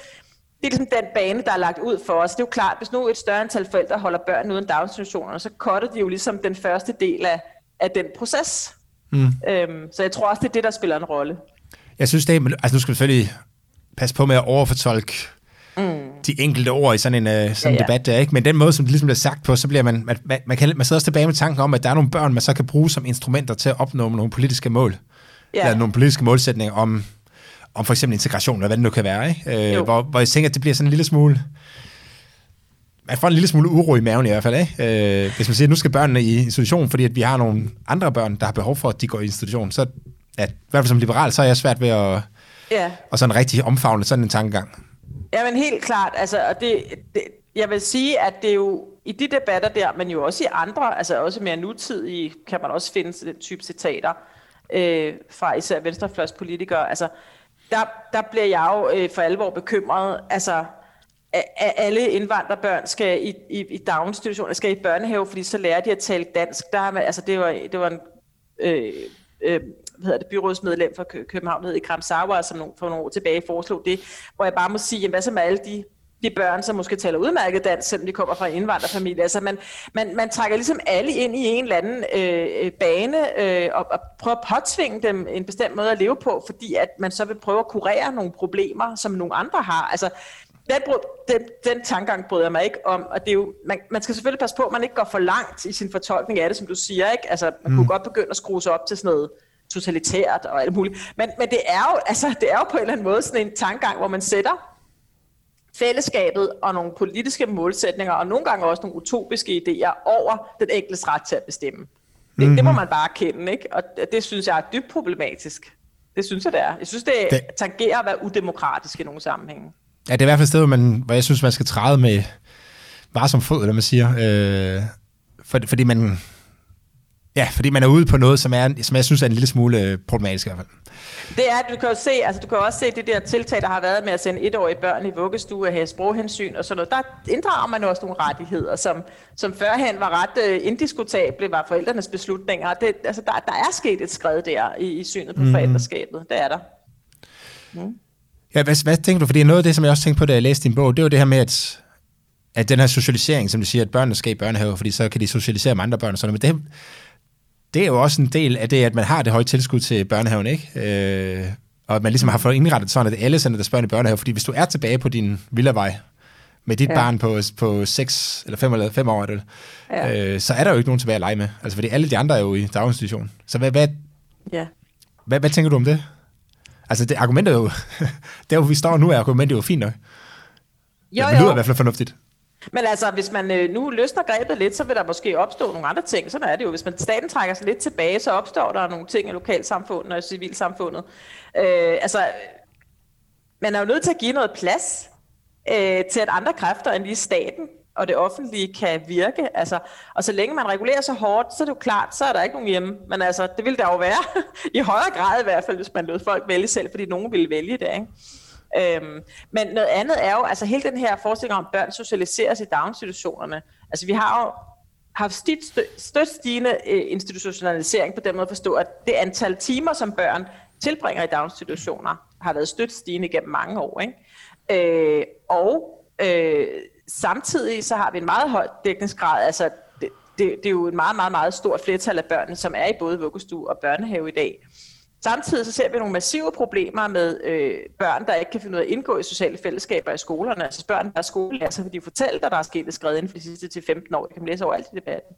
det er ligesom den bane, der er lagt ud for os. Det er jo klart, hvis nu et større antal forældre holder børn uden daginstitutioner, så cutter de jo ligesom den første del af, af den proces. Mm. Øhm, så jeg tror også, det er det, der spiller en rolle. Jeg synes det, altså nu skal vi selvfølgelig passe på med at overfortolke mm. de enkelte ord i sådan en uh, sådan ja, ja. debat der, ikke? Men den måde, som det ligesom bliver sagt på, så bliver man, man, man, man, kan, man sidder også tilbage med tanken om, at der er nogle børn, man så kan bruge som instrumenter til at opnå nogle politiske mål. Ja. Eller nogle politiske målsætninger om om for eksempel integration, eller hvad det nu kan være, ikke? Øh, hvor, hvor jeg tænker, at det bliver sådan en lille smule... jeg får en lille smule uro i maven i hvert fald, ikke? Øh, hvis man siger, at nu skal børnene i institution, fordi at vi har nogle andre børn, der har behov for, at de går i institution, så at, i hvert fald som liberal, så er jeg svært ved at Ja. og sådan rigtig omfavne sådan en tankegang. Ja, men helt klart. Altså, og det, det, jeg vil sige, at det er jo i de debatter der, men jo også i andre, altså også mere nutidige, kan man også finde den type citater øh, fra især venstrefløjspolitikere. Altså, der, der bliver jeg jo øh, for alvor bekymret. Altså, at alle indvandrerbørn skal i, i, i daginstitutioner, skal i børnehave, fordi så lærer de at tale dansk. Der, er man- altså, det, var, det var en øh, øh, hvad hedder det, byrådsmedlem fra København, der hed Ikram Sauer, som nogle, for nogle år tilbage foreslog det, hvor jeg bare må sige, jamen, hvad så med alle de de børn, som måske taler udmærket dansk, selvom de kommer fra en indvandrerfamilie. Altså man, man, man trækker ligesom alle ind i en eller anden øh, bane øh, og, og prøver at påtvinge dem en bestemt måde at leve på, fordi at man så vil prøve at kurere nogle problemer, som nogle andre har. Altså den, den, den tankegang bryder jeg mig ikke om, og det er jo, man, man skal selvfølgelig passe på, at man ikke går for langt i sin fortolkning af det, som du siger. Ikke? Altså, man mm. kunne godt begynde at skrue sig op til sådan noget totalitært og alt muligt. Men, men det, er jo, altså, det er jo på en eller anden måde sådan en tankegang, hvor man sætter fællesskabet og nogle politiske målsætninger, og nogle gange også nogle utopiske idéer over den enkeltes ret til at bestemme. Det, mm-hmm. det må man bare kende, ikke? Og det, synes jeg er dybt problematisk. Det synes jeg, det er. Jeg synes, det, Det- tangerer at være udemokratisk i nogle sammenhænge. Ja, det er i hvert fald et sted, hvor, man, hvor jeg synes, man skal træde med varsom fod, eller man siger. Øh, for, fordi man... Ja, fordi man er ude på noget, som, er, som jeg synes er en lille smule øh, problematisk i hvert fald. Det er, du kan jo se, altså du kan også se det der tiltag, der har været med at sende etårige børn i vuggestue og have sproghensyn og sådan noget. Der inddrager man jo også nogle rettigheder, som, som førhen var ret uh, indiskutable, var forældrenes beslutninger. Det, altså der, der er sket et skred der i, i synet på mm. forældreskabet. Det er der. Ja, hvad, hvad tænker du? Fordi noget af det, som jeg også tænkte på, da jeg læste din bog, det var det her med, at, at den her socialisering, som du siger, at børnene skal i børnehave, fordi så kan de socialisere med andre børn og sådan noget. Men det, det er jo også en del af det, at man har det høje tilskud til børnehaven, ikke? Øh, og at man ligesom har fået indrettet sådan, at alle sender deres børn i børnehave. Fordi hvis du er tilbage på din villavej med dit ja. Ja. barn på, på 6 eller 5 eller 5 år, er det, Ja. øh, så er der jo ikke nogen tilbage at lege med. Altså, fordi alle de andre er jo i daginstitution. Så hvad, hvad, Ja. hvad, hvad tænker du om det? Altså, det argumentet er jo... [LAUGHS] der, hvor vi står nu, er argumentet jo fint nok. Jo, det lyder i jo. hvert fald fornuftigt. Men altså, hvis man øh, nu løsner grebet lidt, så vil der måske opstå nogle andre ting. Sådan er det jo. Hvis man staten trækker sig lidt tilbage, så opstår der nogle ting i lokalsamfundet og i civilsamfundet. Øh, altså, man er jo nødt til at give noget plads øh, til, at andre kræfter end lige staten og det offentlige kan virke. Altså, og så længe man regulerer så hårdt, så er det jo klart, så er der ikke nogen hjemme. Men altså, det ville der jo være. [LAUGHS] I højere grad i hvert fald, hvis man lod folk vælge selv, fordi nogen ville vælge det. Ikke? Øhm, men noget andet er jo, altså hele den her forestilling om, at børn socialiseres i daginstitutionerne. Altså vi har jo haft støt, støt stigende øh, institutionalisering på den måde at forstå, at det antal timer, som børn tilbringer i daginstitutioner, har været støt stigende gennem mange år. Ikke? Øh, og øh, samtidig så har vi en meget høj dækningsgrad, altså det, det, det er jo et meget, meget, meget stort flertal af børnene, som er i både vuggestue og børnehave i dag. Samtidig så ser vi nogle massive problemer med øh, børn, der ikke kan finde ud af at indgå i sociale fællesskaber i skolerne. Altså børn, der er skolelærer, så vil de fortælle dig, der er sket et skred inden for de sidste til 15 år. Det kan man læse overalt i debatten.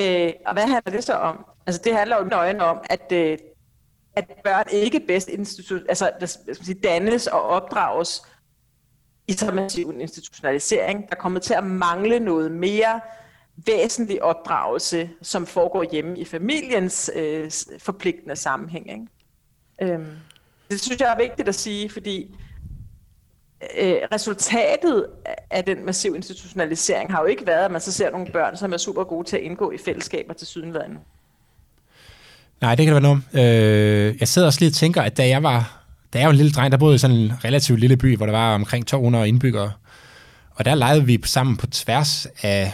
Øh, og hvad handler det så om? Altså det handler jo i om, at, øh, at børn ikke bedst institu- altså, hvad skal man sige, dannes og opdrages i så massiv en institutionalisering. Der kommer til at mangle noget mere væsentlig opdragelse, som foregår hjemme i familiens øh, forpligtende sammenhæng. Ikke? Øhm, det synes jeg er vigtigt at sige, fordi øh, resultatet af- den massive institutionalisering har jo ikke været, at man så ser nogle børn, som er super gode til at indgå i fællesskaber til sydenlandet. Nej, det kan det være noget. Øh, jeg sidder også lige og tænker, at da jeg var... Da jeg var en lille dreng, der boede i sådan en relativt lille by, hvor der var omkring 200 indbyggere. Og der legede vi sammen på tværs af,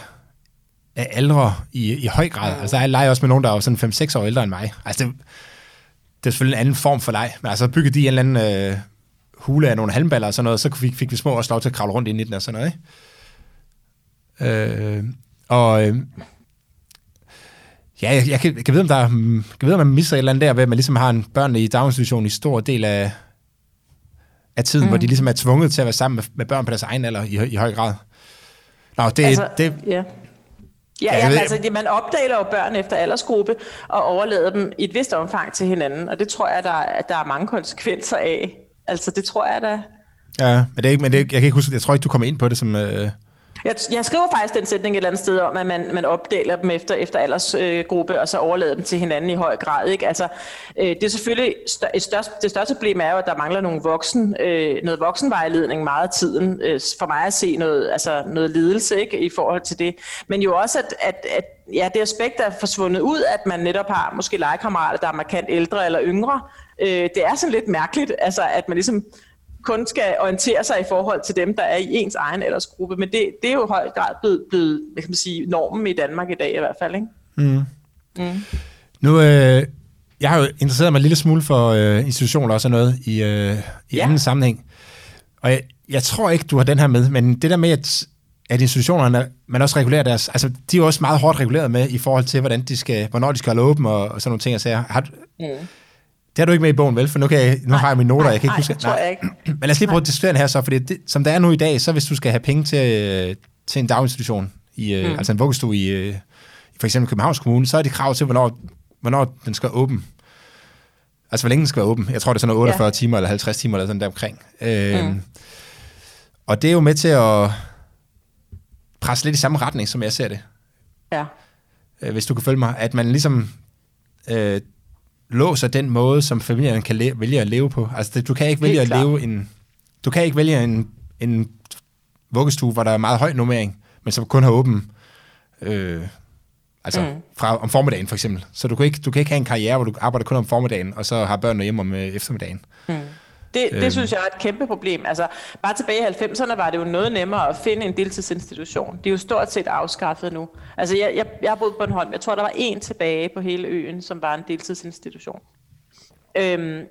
af aldre i, i høj grad. Altså, jeg legede også med nogen, der var sådan 5-6 år ældre end mig. Altså, det, det er selvfølgelig en anden form for leg. Men altså, byggede de en eller anden øh, hule af nogle halmballer og sådan noget, så fik, fik vi små også lov til at kravle rundt ind i den og sådan noget, ikke? Øh, og øh, Ja, jeg, jeg, kan, jeg kan vide, om der, mm, kan vide, om man misser et eller andet der, ved at man ligesom har en børn i daginstitution i stor del af, af tiden, mm. hvor de ligesom er tvunget til at være sammen med, med børn på deres egen alder i, i høj grad. Nå, det, altså, det, ja. Ja, ja altså, det- man opdeler jo børn efter aldersgruppe og overlader dem i et vist omfang til hinanden, og det tror jeg, der, er- der er mange konsekvenser af. Altså, det tror jeg, der... ja, men det er ikke, men det er, jeg kan ikke huske, jeg tror ikke, du kommer ind på det som... Øh, jeg, jeg skriver faktisk den sætning et eller andet sted om, at man, man opdeler dem efter, efter aldersgruppe, øh, og så overlader dem til hinanden i høj grad. Ikke? Altså, øh, det er selvfølgelig stør, et størst, det største problem er jo, at der mangler nogle voksen, øh, noget voksenvejledning meget af tiden. Øh, for mig at se noget, altså noget lidelse ikke, i forhold til det. Men jo også, at, at, at ja, det aspekt er forsvundet ud, at man netop har måske legekammerater, der er markant ældre eller yngre. Øh, det er sådan lidt mærkeligt, altså, at man ligesom kun skal orientere sig i forhold til dem, der er i ens egen aldersgruppe. Men det, det er jo i høj grad blevet, blevet hvad kan man sige, normen i Danmark i dag i hvert fald. Ikke? Mm. Mm. Nu, øh, jeg har jo interesseret mig en lille smule for øh, institutioner også og noget i, øh, i ja. anden sammenhæng. Og jeg, jeg tror ikke, du har den her med, men det der med, at, at institutionerne, man også regulerer deres, altså de er jo også meget hårdt reguleret med i forhold til, hvordan de skal, hvornår de skal holde åben og, og sådan nogle ting. Og sager. Har, mm. Det har du ikke med i bogen, vel? For nu, kan jeg, nu nej, har jeg mine noter, nej, jeg kan ikke nej, huske. Nej, tror jeg ikke. Men lad os lige prøve at diskutere her så, fordi det, som det er nu i dag, så hvis du skal have penge til, til en daginstitution, i, øh, mm. altså en vuggestue i, øh, i for eksempel Københavns Kommune, så er det krav til, hvornår, hvornår den skal åben. Altså, hvor længe den skal være åben. Jeg tror, det er sådan 48 ja. timer eller 50 timer eller sådan der omkring. Øh, mm. Og det er jo med til at presse lidt i samme retning, som jeg ser det. Ja. Øh, hvis du kan følge mig. At man ligesom... Øh, låser den måde, som familien kan le- vælge at leve på. Altså, det, du kan ikke vælge Helt at klar. leve en... Du kan ikke vælge en, en vuggestue, hvor der er meget høj nummering, men som kun har åben øh, altså mm. fra, om formiddagen for eksempel. Så du kan, ikke, du kan ikke have en karriere, hvor du arbejder kun om formiddagen, og så har børnene hjemme om øh, eftermiddagen. Mm. Det, det øhm. synes jeg er et kæmpe problem. Altså, bare tilbage i 90'erne var det jo noget nemmere at finde en deltidsinstitution. Det er jo stort set afskaffet nu. Altså, jeg, jeg, jeg har boet på Bornholm. Jeg tror, der var en tilbage på hele øen, som var en deltidsinstitution. Øhm,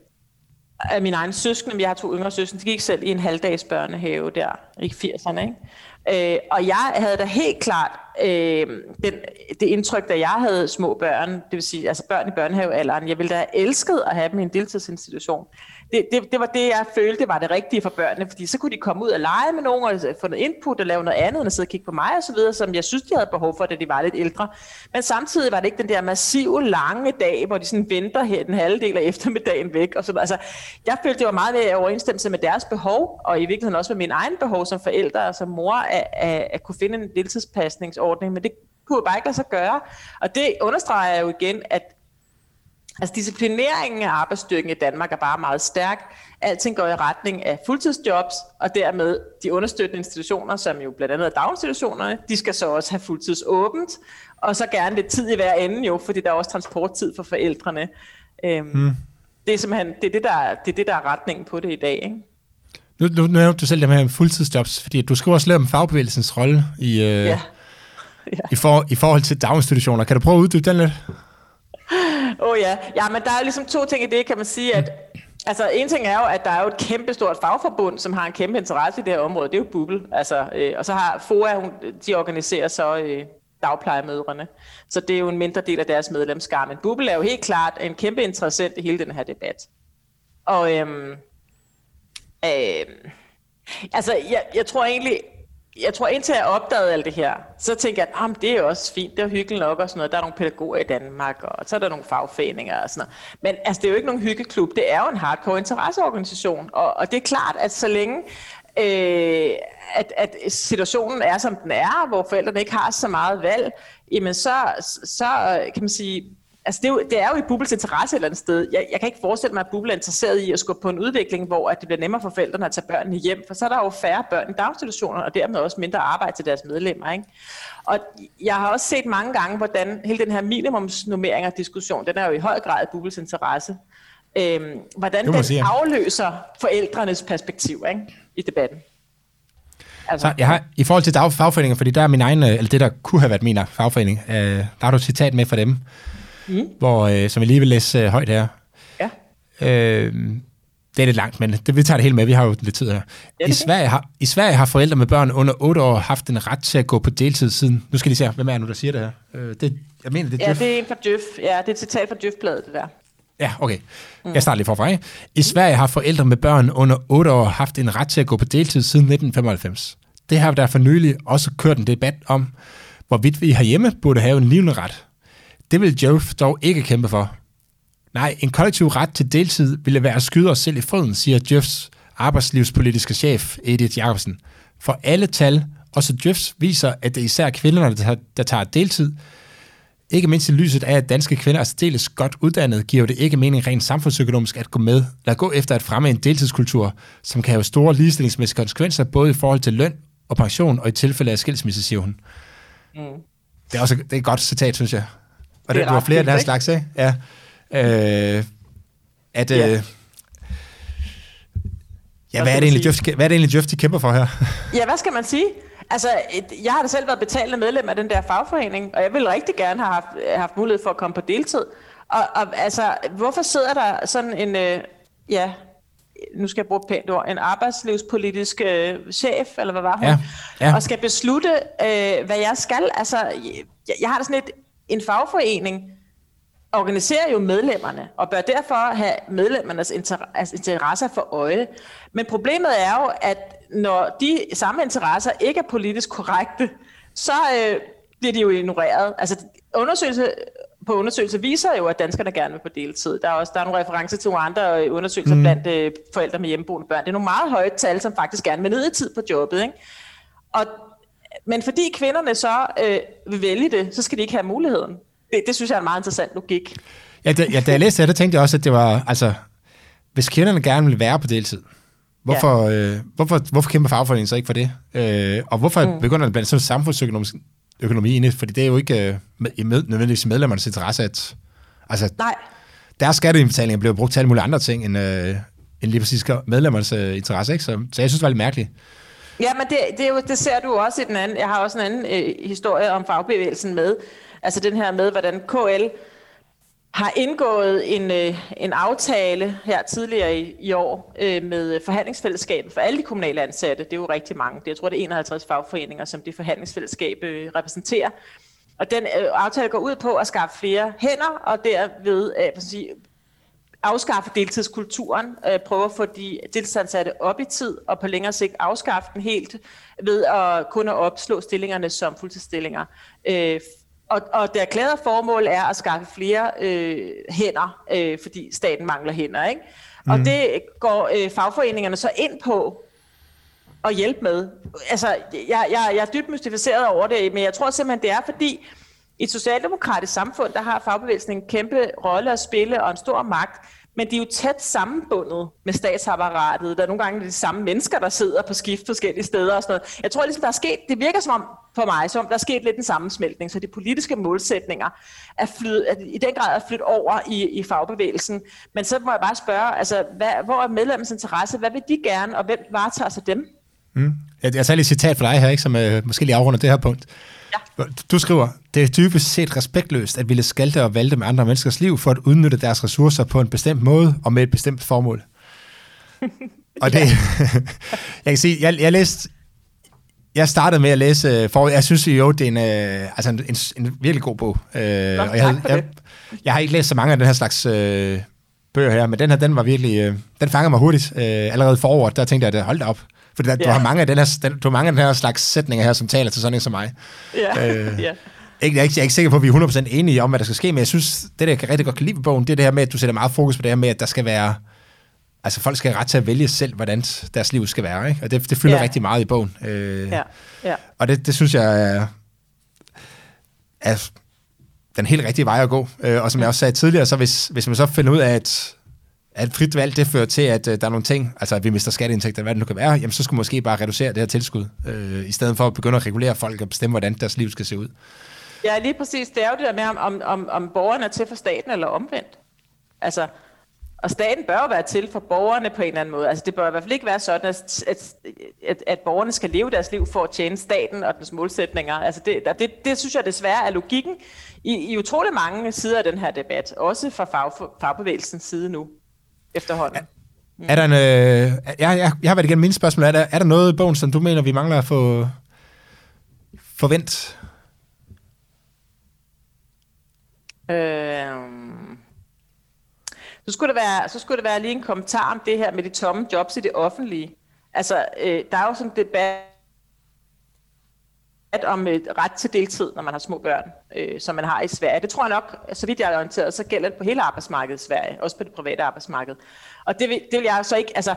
af min egen søskende, jeg har to yngre søskende, de gik selv i en halvdags børnehave der i 80'erne. Ikke? Øh, og jeg havde da helt klart øh, den, det indtryk, da jeg havde små børn, det vil sige altså børn i børnehavealderen, jeg ville da have elsket at have dem i en deltidsinstitution det, det, det var det, jeg følte var det rigtige for børnene, fordi så kunne de komme ud og lege med nogen, og få noget input og lave noget andet, end at sidde og kigge på mig og så videre, som jeg synes, de havde behov for, da de var lidt ældre. Men samtidig var det ikke den der massive, lange dag, hvor de sådan venter her den halve del af eftermiddagen væk. Og så, altså, jeg følte, det var meget mere i overensstemmelse med deres behov, og i virkeligheden også med min egen behov som forældre og som mor, at, at, at kunne finde en deltidspasningsordning, men det kunne bare ikke lade sig gøre. Og det understreger jo igen, at Altså disciplineringen af arbejdsstyrken i Danmark er bare meget stærk. Alting går i retning af fuldtidsjobs, og dermed de understøttende institutioner, som jo blandt andet er daginstitutionerne, de skal så også have fuldtidsåbent, og så gerne lidt tid i hver ende jo, fordi der er også transporttid for forældrene. Øhm, hmm. Det er simpelthen det er det, der, det er det, der er retningen på det i dag. Ikke? Nu, nu nævnte du selv det med fuldtidsjobs, fordi du skriver også lidt om fagbevægelsens rolle i, øh, ja. Ja. I, for, i forhold til daginstitutioner. Kan du prøve at uddybe den lidt? Åh oh, ja. ja, men der er ligesom to ting i det, kan man sige, at Altså, en ting er jo, at der er jo et kæmpe stort fagforbund, som har en kæmpe interesse i det her område. Det er jo Bubble. Altså, øh, og så har FOA, hun, de organiserer så øh, dagplejemødrene. Så det er jo en mindre del af deres medlemskar. Men Bubble er jo helt klart en kæmpe interessant i hele den her debat. Og øhm, Øh, altså, jeg, jeg tror egentlig, jeg tror indtil jeg opdagede alt det her, så tænkte jeg, at ah, det er også fint, det er hyggeligt nok og sådan noget. Der er nogle pædagoger i Danmark, og så er der nogle fagforeninger og sådan noget. Men altså, det er jo ikke nogen hyggeklub, det er jo en hardcore interesseorganisation. Og, og det er klart, at så længe øh, at, at situationen er, som den er, hvor forældrene ikke har så meget valg, jamen så, så øh, kan man sige, Altså det, er jo, det er jo i Bubbles interesse et eller andet sted. Jeg, jeg kan ikke forestille mig, at Bubble er interesseret i at skubbe på en udvikling, hvor at det bliver nemmere for forældrene at tage børnene hjem, for så er der jo færre børn i daginstitutioner, og dermed også mindre arbejde til deres medlemmer. Ikke? Og jeg har også set mange gange, hvordan hele den her minimumsnummering diskussion, den er jo i høj grad i Bubbles interesse. Øhm, hvordan den sige. afløser forældrenes perspektiv ikke? i debatten. Altså, så jeg har, I forhold til fagforeninger, fordi der er min egen, eller det der kunne have været min fagforening, øh, der har du et citat med for dem, mm. hvor, øh, som jeg lige vil læse øh, højt her. Ja. Øh, det er lidt langt, men det, vi tager det hele med. Vi har jo lidt tid her. Ja, I, Sverige har, I Sverige har forældre med børn under 8 år haft en ret til at gå på deltid siden. Nu skal de se, hvem er nu, der siger det her? Øh, det, jeg mener, det er Ja, det er en fra Djøf. Ja, det er et citat fra Djøf-bladet, det der. Ja, okay. Mm. Jeg starter lige forfra. Ikke? I Sverige har forældre med børn under 8 år haft en ret til at gå på deltid siden 1995. Det har derfor nylig også kørt en debat om, hvorvidt vi herhjemme burde have en livende ret. Det vil Jove dog ikke kæmpe for. Nej, en kollektiv ret til deltid ville være at skyde os selv i foden, siger Jeffs arbejdslivspolitiske chef Edith Jacobsen. For alle tal Også Drifts viser, at det er især kvinderne, der, der tager deltid. Ikke mindst i lyset af, at danske kvinder er særdeles godt uddannet, giver det ikke mening rent samfundsøkonomisk at gå med, eller gå efter at fremme en deltidskultur, som kan have store ligestillingsmæssige konsekvenser, både i forhold til løn og pension, og i tilfælde af skilsmisse, siger hun. Mm. Det er også det er et godt citat, synes jeg. Og det, det var flere af den her slags, ikke? Ja. Øh, at, ja. Øh, ja, hvad er, det egentlig, Jeff, hvad er det egentlig, Jeff, de kæmper for her? [LAUGHS] Ja, hvad skal man sige? Altså, jeg har da selv været betalende medlem af den der fagforening, og jeg ville rigtig gerne have haft, haft mulighed for at komme på deltid. Og, og altså, hvorfor sidder der sådan en, øh, ja, nu skal jeg bruge pænt ord, en arbejdslivspolitisk øh, chef, eller hvad var hun, ja, ja. og skal beslutte, øh, hvad jeg skal. Altså, jeg, jeg har da sådan et, en fagforening, organiserer jo medlemmerne, og bør derfor have medlemmernes altså interesser for øje. Men problemet er jo, at når de samme interesser ikke er politisk korrekte, så øh, bliver de jo ignoreret. Altså undersøgelse på undersøgelse viser jo, at danskerne gerne vil på deltid. Der er også der er nogle referencer til nogle andre øh, undersøgelser mm. blandt øh, forældre med hjemmeboende børn. Det er nogle meget høje tal, som faktisk gerne vil ned i tid på jobbet. Ikke? Og, men fordi kvinderne så øh, vil vælge det, så skal de ikke have muligheden. Det, det synes jeg er en meget interessant logik. Ja, da, ja, da jeg læste det, tænkte jeg også, at det var, altså, hvis kvinderne gerne vil være på deltid, hvorfor, ja. øh, hvorfor, hvorfor kæmper fagforeningen så ikke for det? Øh, og hvorfor mm. begynder det blandt sådan samfundsøkonomisk økonomi ind Fordi det er jo ikke øh, med, nødvendigvis medlemmernes interesse, at altså, Nej. deres skatteindbetalinger bliver brugt til alle mulige andre ting, end, øh, end lige præcis medlemmernes øh, interesse. Ikke? Så, så jeg synes, det var lidt mærkeligt. Ja, men det, det, det ser du også i den anden. Jeg har også en anden øh, historie om fagbevægelsen med. Altså den her med, hvordan KL har indgået en, øh, en aftale her tidligere i, i år øh, med forhandlingsfællesskabet for alle de kommunale ansatte. Det er jo rigtig mange. Det, jeg tror, det er 51 fagforeninger, som det forhandlingsfællesskab øh, repræsenterer. Og den øh, aftale går ud på at skaffe flere hænder, og derved øh, sige, afskaffe deltidskulturen, øh, prøve at få de deltidsansatte op i tid, og på længere sigt afskaffe den helt ved at kunne opslå stillingerne som fuldtidsstillinger. Øh, og, og det erklærede formål er at skaffe flere øh, hænder, øh, fordi staten mangler hænder. Ikke? Og mm. det går øh, fagforeningerne så ind på at hjælpe med. Altså, jeg, jeg, jeg er dybt mystificeret over det, men jeg tror simpelthen, det er fordi, i et socialdemokratisk samfund, der har fagbevægelsen en kæmpe rolle at spille og en stor magt, men de er jo tæt sammenbundet med statsapparatet. Der er nogle gange de samme mennesker, der sidder på skift forskellige steder og sådan noget. Jeg tror ligesom, der er sket, det virker som om, for mig, som der er sket lidt en sammensmeltning, så de politiske målsætninger er, flyt, er i den grad er flyttet over i, i fagbevægelsen. Men så må jeg bare spørge, altså, hvad, hvor er medlemmens interesse? Hvad vil de gerne, og hvem varetager sig dem? Mm. Jeg, jeg tager lige et citat for dig her, ikke, som øh, måske lige afrunder det her punkt. Ja. Du skriver, det er dybest set respektløst at ville skalte og valte med andre menneskers liv for at udnytte deres ressourcer på en bestemt måde og med et bestemt formål. og det, [LAUGHS] jeg kan sige, jeg, jeg læste, jeg startede med at læse, øh, for jeg synes jo, det er en, øh, altså en, en, en virkelig god bog. Øh, Nå, og jeg, jeg, jeg har ikke læst så mange af den her slags øh, bøger her, men den her, den var virkelig, øh, den fangede mig hurtigt. Øh, allerede forover, der tænkte jeg, at hold da op. For der, ja. du har mange af den her, den, du har mange af den her slags sætninger her, som taler til sådan en som mig. Ja. Øh, [LAUGHS] ja. Ikke, jeg, er ikke, jeg er ikke sikker på, at vi er 100% enige om, hvad der skal ske, men jeg synes, det der jeg kan rigtig godt kan lide på bogen, det er det her med, at du sætter meget fokus på det her med, at der skal være, altså folk skal have ret til at vælge selv, hvordan deres liv skal være, ikke? og det, det fylder ja. rigtig meget i bogen. Øh, ja. Ja. Og det, det synes jeg er, er den helt rigtige vej at gå. Øh, og som jeg også sagde tidligere, så hvis, hvis man så finder ud af, at at frit valg, det fører til, at øh, der er nogle ting, altså at vi mister skatteindtægter, hvad det nu kan være, jamen så skulle man måske bare reducere det her tilskud, øh, i stedet for at begynde at regulere folk og bestemme, hvordan deres liv skal se ud. Ja, lige præcis. Det er jo det der med, om, om, om borgerne er til for staten eller omvendt. Altså, og staten bør jo være til for borgerne på en eller anden måde. Altså det bør i hvert fald ikke være sådan, at, at, at, at borgerne skal leve deres liv for at tjene staten og dens målsætninger. Altså det, det, det synes jeg desværre er logikken i, i utrolig mange sider af den her debat. Også fra fag, fagbevægelsens side nu efterhånden. Mm. Er der en, øh, jeg, jeg, jeg har været igennem mine spørgsmål. Er der, er der noget i bogen, som du mener, vi mangler at få forvent? Øh, så, skulle det være, så skulle det være lige en kommentar om det her med de tomme jobs i det offentlige. Altså, øh, der er jo sådan en debat om et ret til deltid, når man har små børn, øh, som man har i Sverige. Det tror jeg nok, så vidt jeg er orienteret, så gælder det på hele arbejdsmarkedet i Sverige, også på det private arbejdsmarked. Og det vil, det vil jeg så ikke, altså,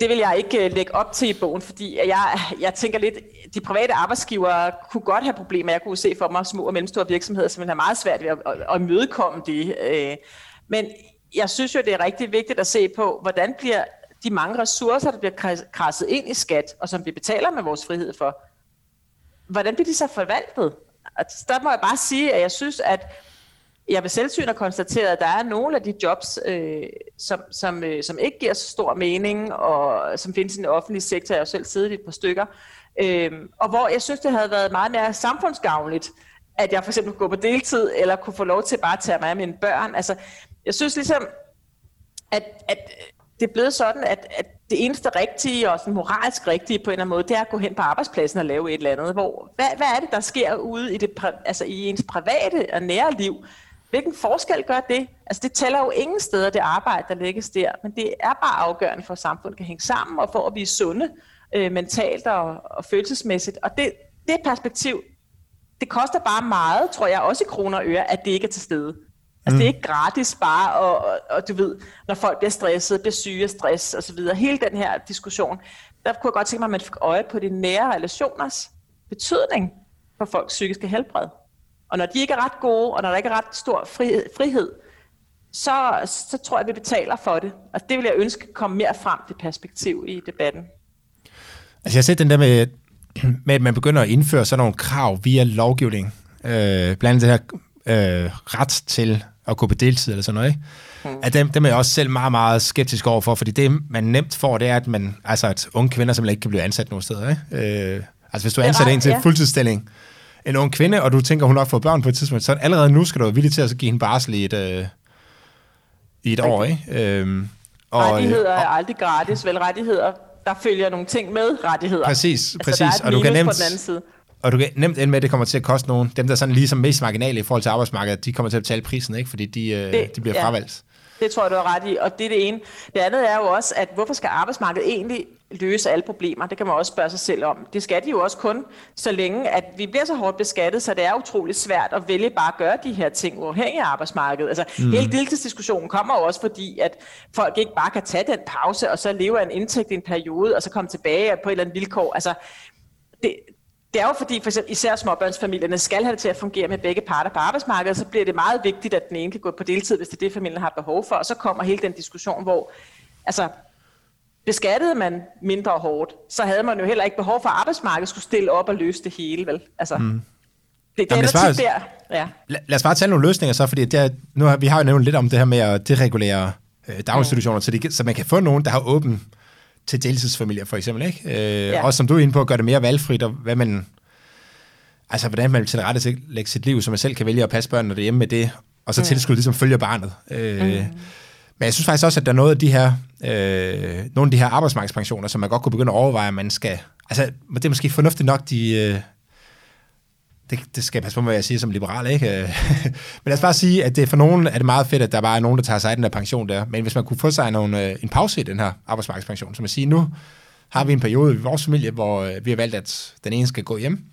det vil jeg ikke øh, lægge op til i bogen, fordi jeg, jeg tænker lidt, de private arbejdsgivere kunne godt have problemer. Jeg kunne se for mig små og mellemstore virksomheder, som vil have meget svært ved at, at, at mødekomme det. Øh, men jeg synes jo, det er rigtig vigtigt at se på, hvordan bliver de mange ressourcer, der bliver krasset ind i skat, og som vi betaler med vores frihed for, hvordan bliver de så forvaltet? Og der må jeg bare sige, at jeg synes, at jeg ved selvsyn har konstateret, at der er nogle af de jobs, øh, som, som, øh, som ikke giver så stor mening, og som findes i den offentlige sektor. Jeg har selv siddet i et par stykker. Øh, og hvor jeg synes, det havde været meget mere samfundsgavnligt, at jeg for eksempel kunne gå på deltid, eller kunne få lov til bare at tage mig af mine børn. Altså, jeg synes ligesom, at, at det er blevet sådan, at, at det eneste rigtige, og sådan moralsk rigtige på en eller anden måde, det er at gå hen på arbejdspladsen og lave et eller andet. Hvor, hvad, hvad er det, der sker ude i, det, altså i ens private og nære liv? Hvilken forskel gør det? Altså det tæller jo ingen steder, det arbejde, der lægges der, men det er bare afgørende for, at samfundet kan hænge sammen, og for at vi er sunde øh, mentalt og, og følelsesmæssigt. Og det, det perspektiv, det koster bare meget, tror jeg, også i kroner og øre, at det ikke er til stede. Altså mm. det er ikke gratis bare, og, og, og du ved, når folk bliver stresset, bliver syge af stress osv. Hele den her diskussion, der kunne jeg godt tænke mig, at man fik øje på de nære relationers betydning for folks psykiske helbred. Og når de ikke er ret gode, og når der ikke er ret stor frihed, frihed så, så tror jeg, at vi betaler for det. Og det vil jeg ønske komme mere frem til perspektiv i debatten. Altså jeg har set den der med, [CLEARS THROAT] med at man begynder at indføre sådan nogle krav via lovgivning. Øh, blandt andet det her øh, ret til at gå på deltid eller sådan noget, ikke? Mm. At dem, dem er jeg også selv meget, meget skeptisk overfor, fordi det, man nemt får, det er, at man, altså at unge kvinder simpelthen ikke kan blive ansat nogen steder, ikke? Øh, altså hvis du ansætter en til ja. fuldtidsstilling, en ung kvinde, og du tænker, hun nok får børn på et tidspunkt, så allerede nu skal du være villig til at give hende barsel i et, øh, i et okay. år, ikke? Øhm, og, rettigheder er aldrig gratis, vel rettigheder, der følger nogle ting med rettigheder. Præcis, altså, præcis. og du kan nemt, Og du kan nemt ende med, at det kommer til at koste nogen. Dem, der er sådan ligesom mest marginale i forhold til arbejdsmarkedet, de kommer til at betale prisen, ikke? fordi de, øh, det, de bliver ja. fravalgt. Det tror jeg, du har ret i, og det er det ene. Det andet er jo også, at hvorfor skal arbejdsmarkedet egentlig løse alle problemer? Det kan man også spørge sig selv om. Det skal de jo også kun, så længe at vi bliver så hårdt beskattet, så det er utroligt svært at vælge bare at gøre de her ting uafhængig af arbejdsmarkedet. Altså, mm. hele deltidsdiskussionen kommer jo også fordi, at folk ikke bare kan tage den pause, og så leve af en indtægt i en periode, og så komme tilbage på et eller andet vilkår. Altså, det, det er jo fordi, for eksempel især småbørnsfamilierne skal have det til at fungere med begge parter på arbejdsmarkedet, så bliver det meget vigtigt, at den ene kan gå på deltid, hvis det er det, familien har behov for, og så kommer hele den diskussion, hvor altså, beskattede man mindre hårdt, så havde man jo heller ikke behov for, at arbejdsmarkedet skulle stille op og løse det hele, vel? Altså, mm. Det, det Jamen, er tit der. Ja. Lad, lad os bare tage nogle løsninger så, fordi det er, nu har, vi har jo nævnt lidt om det her med at deregulere øh, daginstitutioner, mm. så, de, så man kan få nogen, der har åben til deltidsfamilier for eksempel, ikke? Øh, ja. Også som du er inde på, at gøre det mere valgfrit, og hvad man, altså hvordan man til rette lægge sit liv, så man selv kan vælge at passe børnene derhjemme med det, og så mm. tilskud ligesom følger barnet. Øh, mm. Men jeg synes faktisk også, at der er noget af de her, øh, nogle af de her arbejdsmarkedspensioner, som man godt kunne begynde at overveje, at man skal, altså det er måske fornuftigt nok, de, øh, det, det skal jeg passe på, hvad jeg siger som liberal, ikke? [LAUGHS] Men lad os bare sige, at det for nogen er det meget fedt, at der bare er nogen, der tager sig af den der pension der. Men hvis man kunne få sig nogle, øh, en pause i den her arbejdsmarkedspension, som man siger, nu har vi en periode i vores familie, hvor øh, vi har valgt, at den ene skal gå hjem.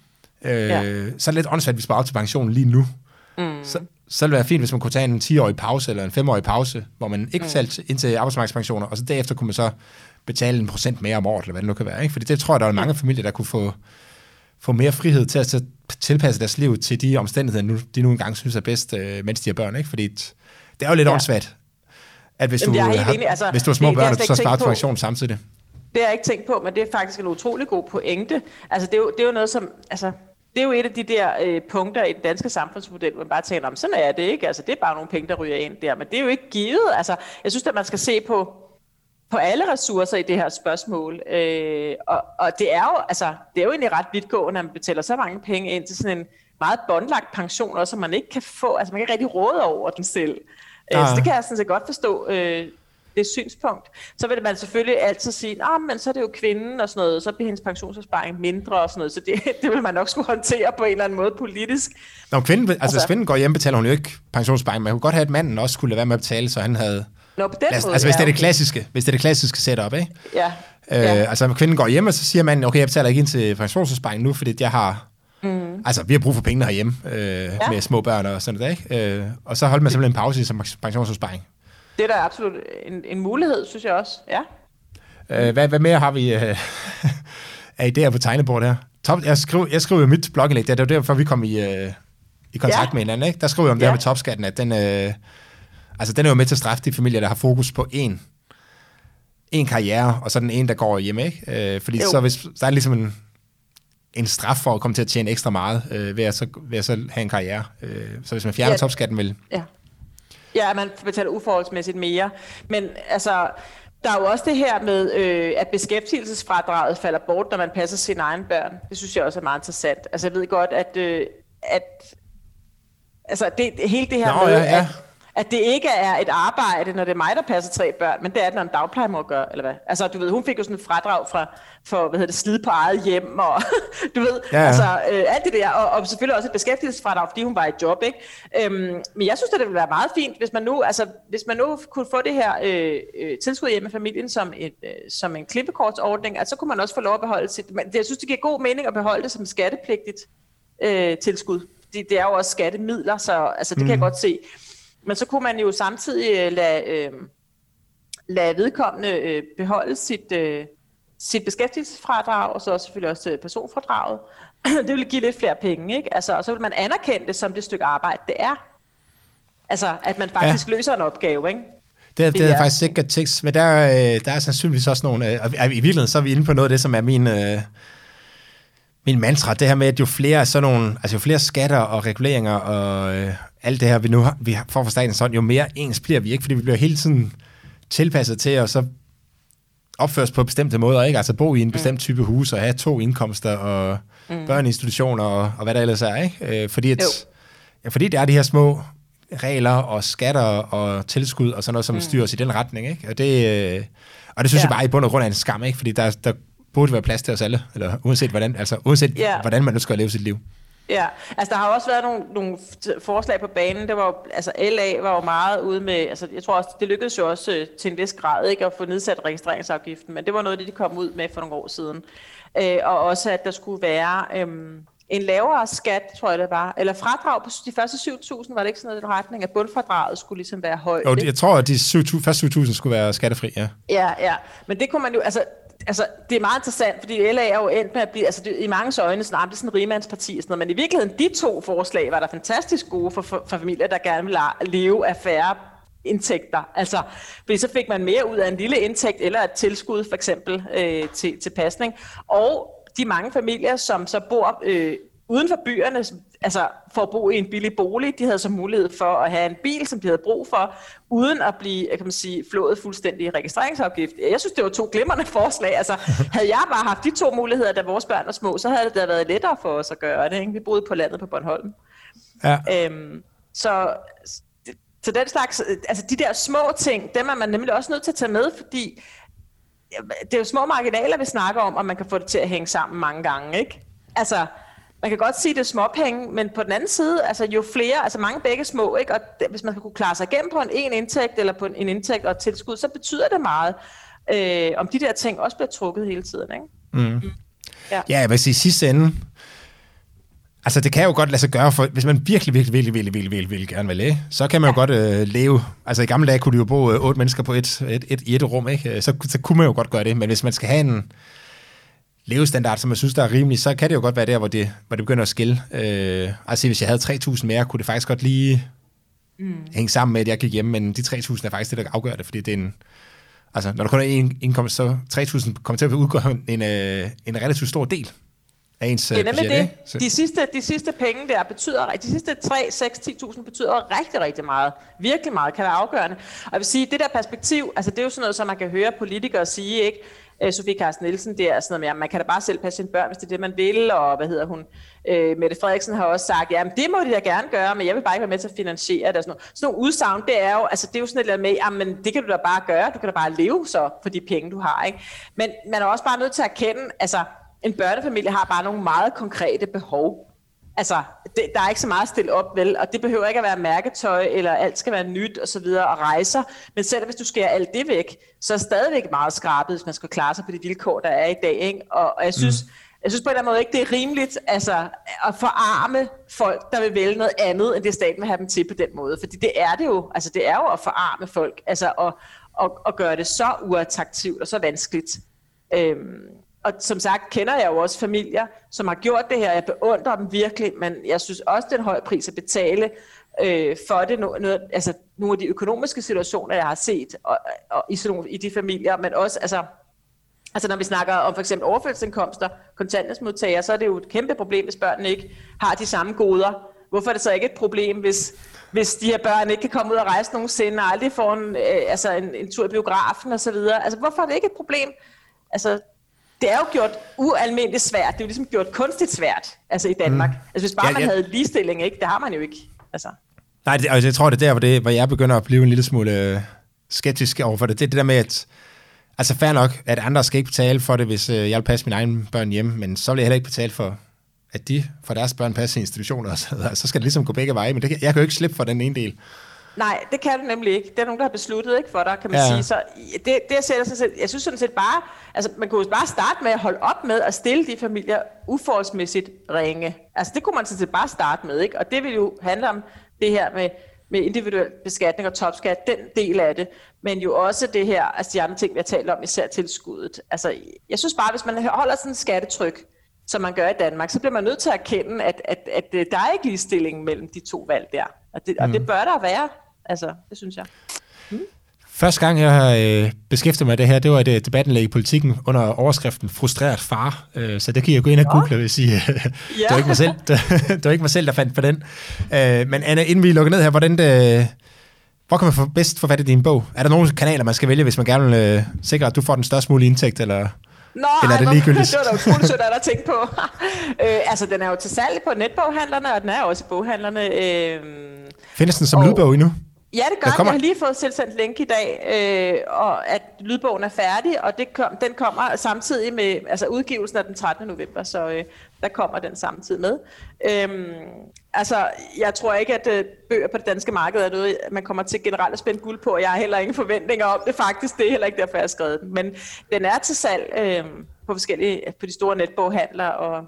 Øh, ja. Så er det lidt åndssvagt, at vi sparer op til pensionen lige nu. Mm. Så, så ville det være fint, hvis man kunne tage en 10-årig pause, eller en 5-årig pause, hvor man ikke betalte mm. ind til arbejdsmarkedspensioner, og så derefter kunne man så betale en procent mere om året, eller hvad det nu kan være. Ikke? Fordi det tror jeg, der er mange familier, der kunne få, få mere frihed til at tilpasse deres liv til de omstændigheder, de nu engang synes er bedst, øh, mens de har børn. Ikke? Fordi det er jo lidt ja. åndssvagt, at hvis, Jamen, du, har, enig. Altså, hvis du har små børn, så sparer du pension samtidig. Det har jeg ikke tænkt på, men det er faktisk en utrolig god pointe. Altså, det er jo, det er jo noget, som... Altså, det er jo et af de der øh, punkter i den danske samfundsmodel, hvor man bare tænker, sådan er det ikke. Altså, det er bare nogle penge, der ryger ind der. Men det er jo ikke givet. Altså, jeg synes, at man skal se på, på alle ressourcer i det her spørgsmål. Øh, og, og det er jo altså, det er jo egentlig ret vidtgående, at man betaler så mange penge ind til sådan en meget båndlagt pension, også, som man ikke kan få, altså man kan ikke rigtig råde over den selv. Ja. Øh, så det kan jeg sådan set godt forstå, øh, det synspunkt. Så vil man selvfølgelig altid sige, ah, men så er det jo kvinden og sådan noget, så bliver hendes pensionsopsparing mindre og sådan noget, så det, [LAUGHS] det vil man nok skulle håndtere på en eller anden måde politisk. Når kvinden, altså, altså hvis kvinden går hjem, betaler hun jo ikke pensionsopsparing, men man kunne godt have, at manden også skulle lade være med at betale, så han havde Nå, på den altså, måde, altså hvis det er det klassiske, hvis det er det klassiske setup, ikke? Ja. Øh, ja. Altså kvinden går hjem, og så siger man, okay, jeg betaler ikke ind til pensionsopsparing nu, fordi jeg har Mm. Altså, vi har brug for pengene herhjemme øh, ja. med små børn og sådan noget, ikke? Øh, og så holder man simpelthen en pause som pensionsopsparing. Det er da absolut en, en mulighed, synes jeg også, ja. Uh, hvad, hvad mere har vi uh, [LAUGHS] af idéer på tegnebordet her? Top, jeg, skriver, jeg skriver jo mit blogindlæg, det er derfor, vi kom i, uh, i kontakt ja. med hinanden. Ikke? Der skriver jeg om ja. det her med topskatten, at den, uh, altså, den er jo med til at straffe de familier, der har fokus på én en karriere, og så den ene, der går hjemme, ikke? Øh, fordi jo. så hvis der er ligesom en, en straf for at komme til at tjene ekstra meget, øh, ved, at så, ved at så have en karriere. Øh, så hvis man fjerner ja. topskatten, vil... Ja. ja, man betaler uforholdsmæssigt mere. Men altså, der er jo også det her med, øh, at beskæftigelsesfradraget falder bort, når man passer sine egne børn. Det synes jeg også er meget interessant. Altså, jeg ved godt, at, øh, at altså, det, hele det her Nå, med, ja, ja. at at det ikke er et arbejde, når det er mig, der passer tre børn, men det er det, når en dagplejemor gør, eller hvad? Altså, du ved, hun fik jo sådan et fradrag fra, for, hvad hedder det, slid på eget hjem, og [LAUGHS] du ved, ja, ja. altså, øh, alt det der, og, og selvfølgelig også et beskæftigelsesfradrag, fordi hun var i job, ikke? Øhm, men jeg synes, at det ville være meget fint, hvis man nu, altså, hvis man nu kunne få det her øh, øh, tilskud hjemme med familien som, et, øh, som en klippekortsordning, altså, så kunne man også få lov at beholde sit, men jeg synes, det giver god mening at beholde det som skattepligtigt øh, tilskud. Det, det er jo også skattemidler, så altså, det mm. kan jeg mm. godt se. Men så kunne man jo samtidig øh, lade, øh, lade vedkommende øh, beholde sit, øh, sit beskæftigelsesfradrag, og så selvfølgelig også øh, personfradraget. [CLEARS THROAT] det ville give lidt flere penge, ikke? Altså, og så vil man anerkende det som det stykke arbejde, det er. Altså, at man faktisk ja. løser en opgave, ikke? Det, det, det er faktisk ikke tekst, men der, øh, der er sandsynligvis også nogle, og i virkeligheden så er vi inde på noget af det, som er min, min mantra, det her med, at jo flere, sådan nogle, altså jo flere skatter og reguleringer og, alt det her, vi nu har, vi får fra statens hånd, jo mere ens bliver vi ikke, fordi vi bliver hele tiden tilpasset til at så opføres på bestemte måder, ikke? Altså bo i en mm. bestemt type hus og have to indkomster og mm. børneinstitutioner og, og hvad der ellers er, ikke? Øh, fordi, at, ja, fordi det er de her små regler og skatter og tilskud og sådan noget, som mm. styrer os i den retning, ikke? Og det, øh, og det synes ja. jeg bare i bund og grund er en skam, ikke? Fordi der, der burde være plads til os alle, eller uanset hvordan, altså uanset yeah. hvordan man nu skal leve sit liv. Ja, altså der har også været nogle, nogle forslag på banen. Det var jo, altså LA var jo meget ude med, altså jeg tror også, det lykkedes jo også øh, til en vis grad ikke at få nedsat registreringsafgiften, men det var noget, det de kom ud med for nogle år siden. Øh, og også at der skulle være øhm, en lavere skat, tror jeg det var, eller fradrag på de første 7.000, var det ikke sådan noget i retning, at bundfradraget skulle ligesom være højt? Jo, jeg tror, at de 7, første 7.000 skulle være skattefri, ja. Ja, ja, men det kunne man jo, altså altså, det er meget interessant, fordi LA er jo endt med at blive, altså det, i mange øjne, sådan, ah, det er sådan en rimandsparti sådan noget, men i virkeligheden, de to forslag var der fantastisk gode for, for, for familier, der gerne vil leve af færre indtægter. Altså, fordi så fik man mere ud af en lille indtægt, eller et tilskud for eksempel øh, til, til pasning. Og de mange familier, som så bor øh, uden for byerne, altså for at bo i en billig bolig, de havde så mulighed for at have en bil, som de havde brug for, uden at blive, kan man sige, flået fuldstændig i registreringsafgift. Jeg synes, det var to glimrende [LAUGHS] forslag. Altså, havde jeg bare haft de to muligheder, da vores børn var små, så havde det da været lettere for os at gøre det. Ikke? Vi boede på landet på Bornholm. Ja. Øhm, så, så den slags, altså de der små ting, dem er man nemlig også nødt til at tage med, fordi det er jo små marginaler, vi snakker om, og man kan få det til at hænge sammen mange gange, ikke? Altså, man kan godt sige, det er småpenge, men på den anden side, altså jo flere, altså mange begge små, ikke? og hvis man skal kunne klare sig igennem på en, en indtægt, eller på en, en indtægt og et tilskud, så betyder det meget, øh, om de der ting også bliver trukket hele tiden. Ikke? Mm. Mm. Ja. ja, jeg vil sige, sidste ende, altså det kan jo godt lade sig gøre, for hvis man virkelig, virkelig, virkelig, virkelig, virkelig, virkelig, virkelig gerne vil læge, så kan man jo ja. godt øh, leve, altså i gamle dage kunne du jo bo øh, otte mennesker på et, et, et, i et rum, ikke? Så, så kunne man jo godt gøre det, men hvis man skal have en, levestandard, som jeg synes, der er rimelig, så kan det jo godt være der, hvor det, hvor det begynder at skille. Øh, altså hvis jeg havde 3.000 mere, kunne det faktisk godt lige mm. hænge sammen med, at jeg gik hjemme, men de 3.000 er faktisk det, der afgør det, fordi det er en, altså når der kun er en indkomst, så 3.000 kommer til at udgøre en, øh, en relativt stor del af ens det er budget, det. Så. De sidste, de sidste penge der betyder, de sidste 3, 6, 10.000 betyder rigtig, rigtig meget. Virkelig meget, kan være afgørende. Og jeg vil sige, det der perspektiv, altså det er jo sådan noget, som man kan høre politikere sige, ikke? Øh, Sofie Carsten Nielsen, det er sådan noget med, at man kan da bare selv passe sine børn, hvis det er det, man vil, og hvad hedder hun, øh, Mette Frederiksen har også sagt, ja, det må de da gerne gøre, men jeg vil bare ikke være med til at finansiere det. Og sådan noget. Sådan nogle udsagn, det er jo, altså det er jo sådan et med, jamen det kan du da bare gøre, du kan da bare leve så for de penge, du har, ikke? Men man er også bare nødt til at erkende, altså en børnefamilie har bare nogle meget konkrete behov, altså, det, der er ikke så meget at stille op, vel? Og det behøver ikke at være mærketøj, eller alt skal være nyt og så videre, og rejser. Men selv hvis du skærer alt det væk, så er det stadigvæk meget skrabet, hvis man skal klare sig på de vilkår, der er i dag, ikke? Og, og jeg synes, mm. Jeg synes på en eller anden måde ikke, det er rimeligt altså, at forarme folk, der vil vælge noget andet, end det staten vil have dem til på den måde. Fordi det er det jo. Altså, det er jo at forarme folk. Altså, og, at, at gøre det så uattraktivt og så vanskeligt. Øhm, og som sagt kender jeg jo også familier, som har gjort det her. Jeg beundrer dem virkelig, men jeg synes også, det er en høj pris at betale øh, for det. Noget, altså, nogle af de økonomiske situationer, jeg har set og, og i, sådan nogle, i de familier, men også altså, Altså når vi snakker om for eksempel overførselsindkomster, kontanthjælpsmodtagere, så er det jo et kæmpe problem, hvis børnene ikke har de samme goder. Hvorfor er det så ikke et problem, hvis, hvis de her børn ikke kan komme ud og rejse nogensinde, og aldrig får en, øh, altså en, en tur i biografen osv.? Altså hvorfor er det ikke et problem? Altså det er jo gjort ualmindeligt svært. Det er jo ligesom gjort kunstigt svært altså i Danmark. Mm. Altså hvis bare ja, man ja. havde ligestilling, ikke? det har man jo ikke. Altså. Nej, det, altså, jeg tror, det er der, hvor, det, hvor jeg begynder at blive en lille smule øh, skeptisk overfor det. Det er det der med, at altså fair nok, at andre skal ikke betale for det, hvis øh, jeg vil passe mine egne børn hjemme, men så vil jeg heller ikke betale for, at de får deres børn passe i institutioner. Så, så skal det ligesom gå begge veje, men det, jeg kan jo ikke slippe for den ene del. Nej, det kan du nemlig ikke. Det er nogen, der har besluttet ikke for dig, kan man ja. sige. Så det, det sætter sig selv, jeg synes sådan set bare, altså man kunne bare starte med at holde op med at stille de familier uforholdsmæssigt ringe. Altså det kunne man sådan set bare starte med, ikke? Og det vil jo handle om det her med, med individuel beskatning og topskat, den del af det, men jo også det her, altså de andre ting, vi har talt om, især tilskuddet. Altså, jeg synes bare, hvis man holder sådan et skattetryk, som man gør i Danmark, så bliver man nødt til at erkende, at, at, at, at der er ikke ligestilling mellem de to valg der. Og det, mm. og det bør der være. Altså, det synes jeg. Mm. Første gang, jeg har øh, beskæftiget mig med det her, det var et øh, debattenlæg i politikken under overskriften Frustreret far. Øh, så det kan jeg gå ind og google, hvis I, ja. [LAUGHS] det, var ikke mig selv, det, [LAUGHS] det var ikke mig selv, der fandt på den. Øh, men Anna, inden vi lukker ned her, hvordan det, hvor kan man få bedst få fat i din bog? Er der nogle kanaler, man skal vælge, hvis man gerne vil øh, sikre, at du får den størst mulige indtægt, eller, Nå, eller er det ligegyldigt? [LAUGHS] det var da utroligt sødt, at der tænkt på. øh, altså, den er jo til salg på netboghandlerne, og den er også i boghandlerne. Øh, Findes den som og, lydbog endnu? Ja, det gør kommer... Jeg har lige fået tilsendt link i dag, øh, og at lydbogen er færdig, og det kom, den kommer samtidig med altså udgivelsen af den 13. november, så øh, der kommer den samtidig med. Øhm, altså, jeg tror ikke, at øh, bøger på det danske marked er noget, man kommer til generelt at spænde guld på, og jeg har heller ingen forventninger om det faktisk. Det er heller ikke derfor, jeg har skrevet den. Men den er til salg øh, på forskellige, på de store netboghandler. Og,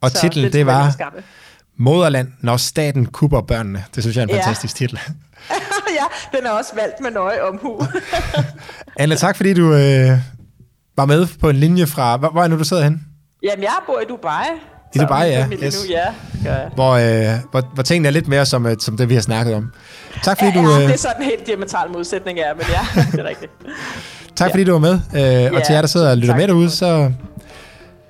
og titlen, det, det var Moderland, når staten kupper børnene. Det synes jeg er en ja. fantastisk titel. [LAUGHS] ja, den er også valgt med nøje omhu. [LAUGHS] Anne, tak fordi du øh, var med på en linje fra... Hvor, hvor er nu, du sidder hen? Jamen, jeg bor i Dubai. I Dubai, ja. Yes. Nu, ja, jeg. Hvor, øh, hvor, hvor tingene er lidt mere som, øh, som det, vi har snakket om. Tak fordi ja, du... Øh... det er sådan en helt diametral modsætning, ja, men ja, [LAUGHS] det er rigtigt. tak fordi ja. du var med. Øh, og ja, til jer, der sidder og lytter med derude, så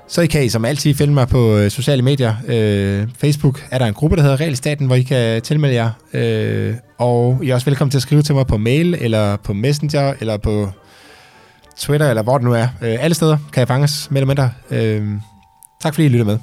så I kan I som altid finde mig på øh, sociale medier. Øh, Facebook er der en gruppe, der hedder Realstaten, hvor I kan tilmelde jer. Øh, og I er også velkommen til at skrive til mig på mail, eller på Messenger, eller på Twitter, eller hvor det nu er. Øh, alle steder kan jeg fanges med eller mindre. Øh, tak fordi I lytter med.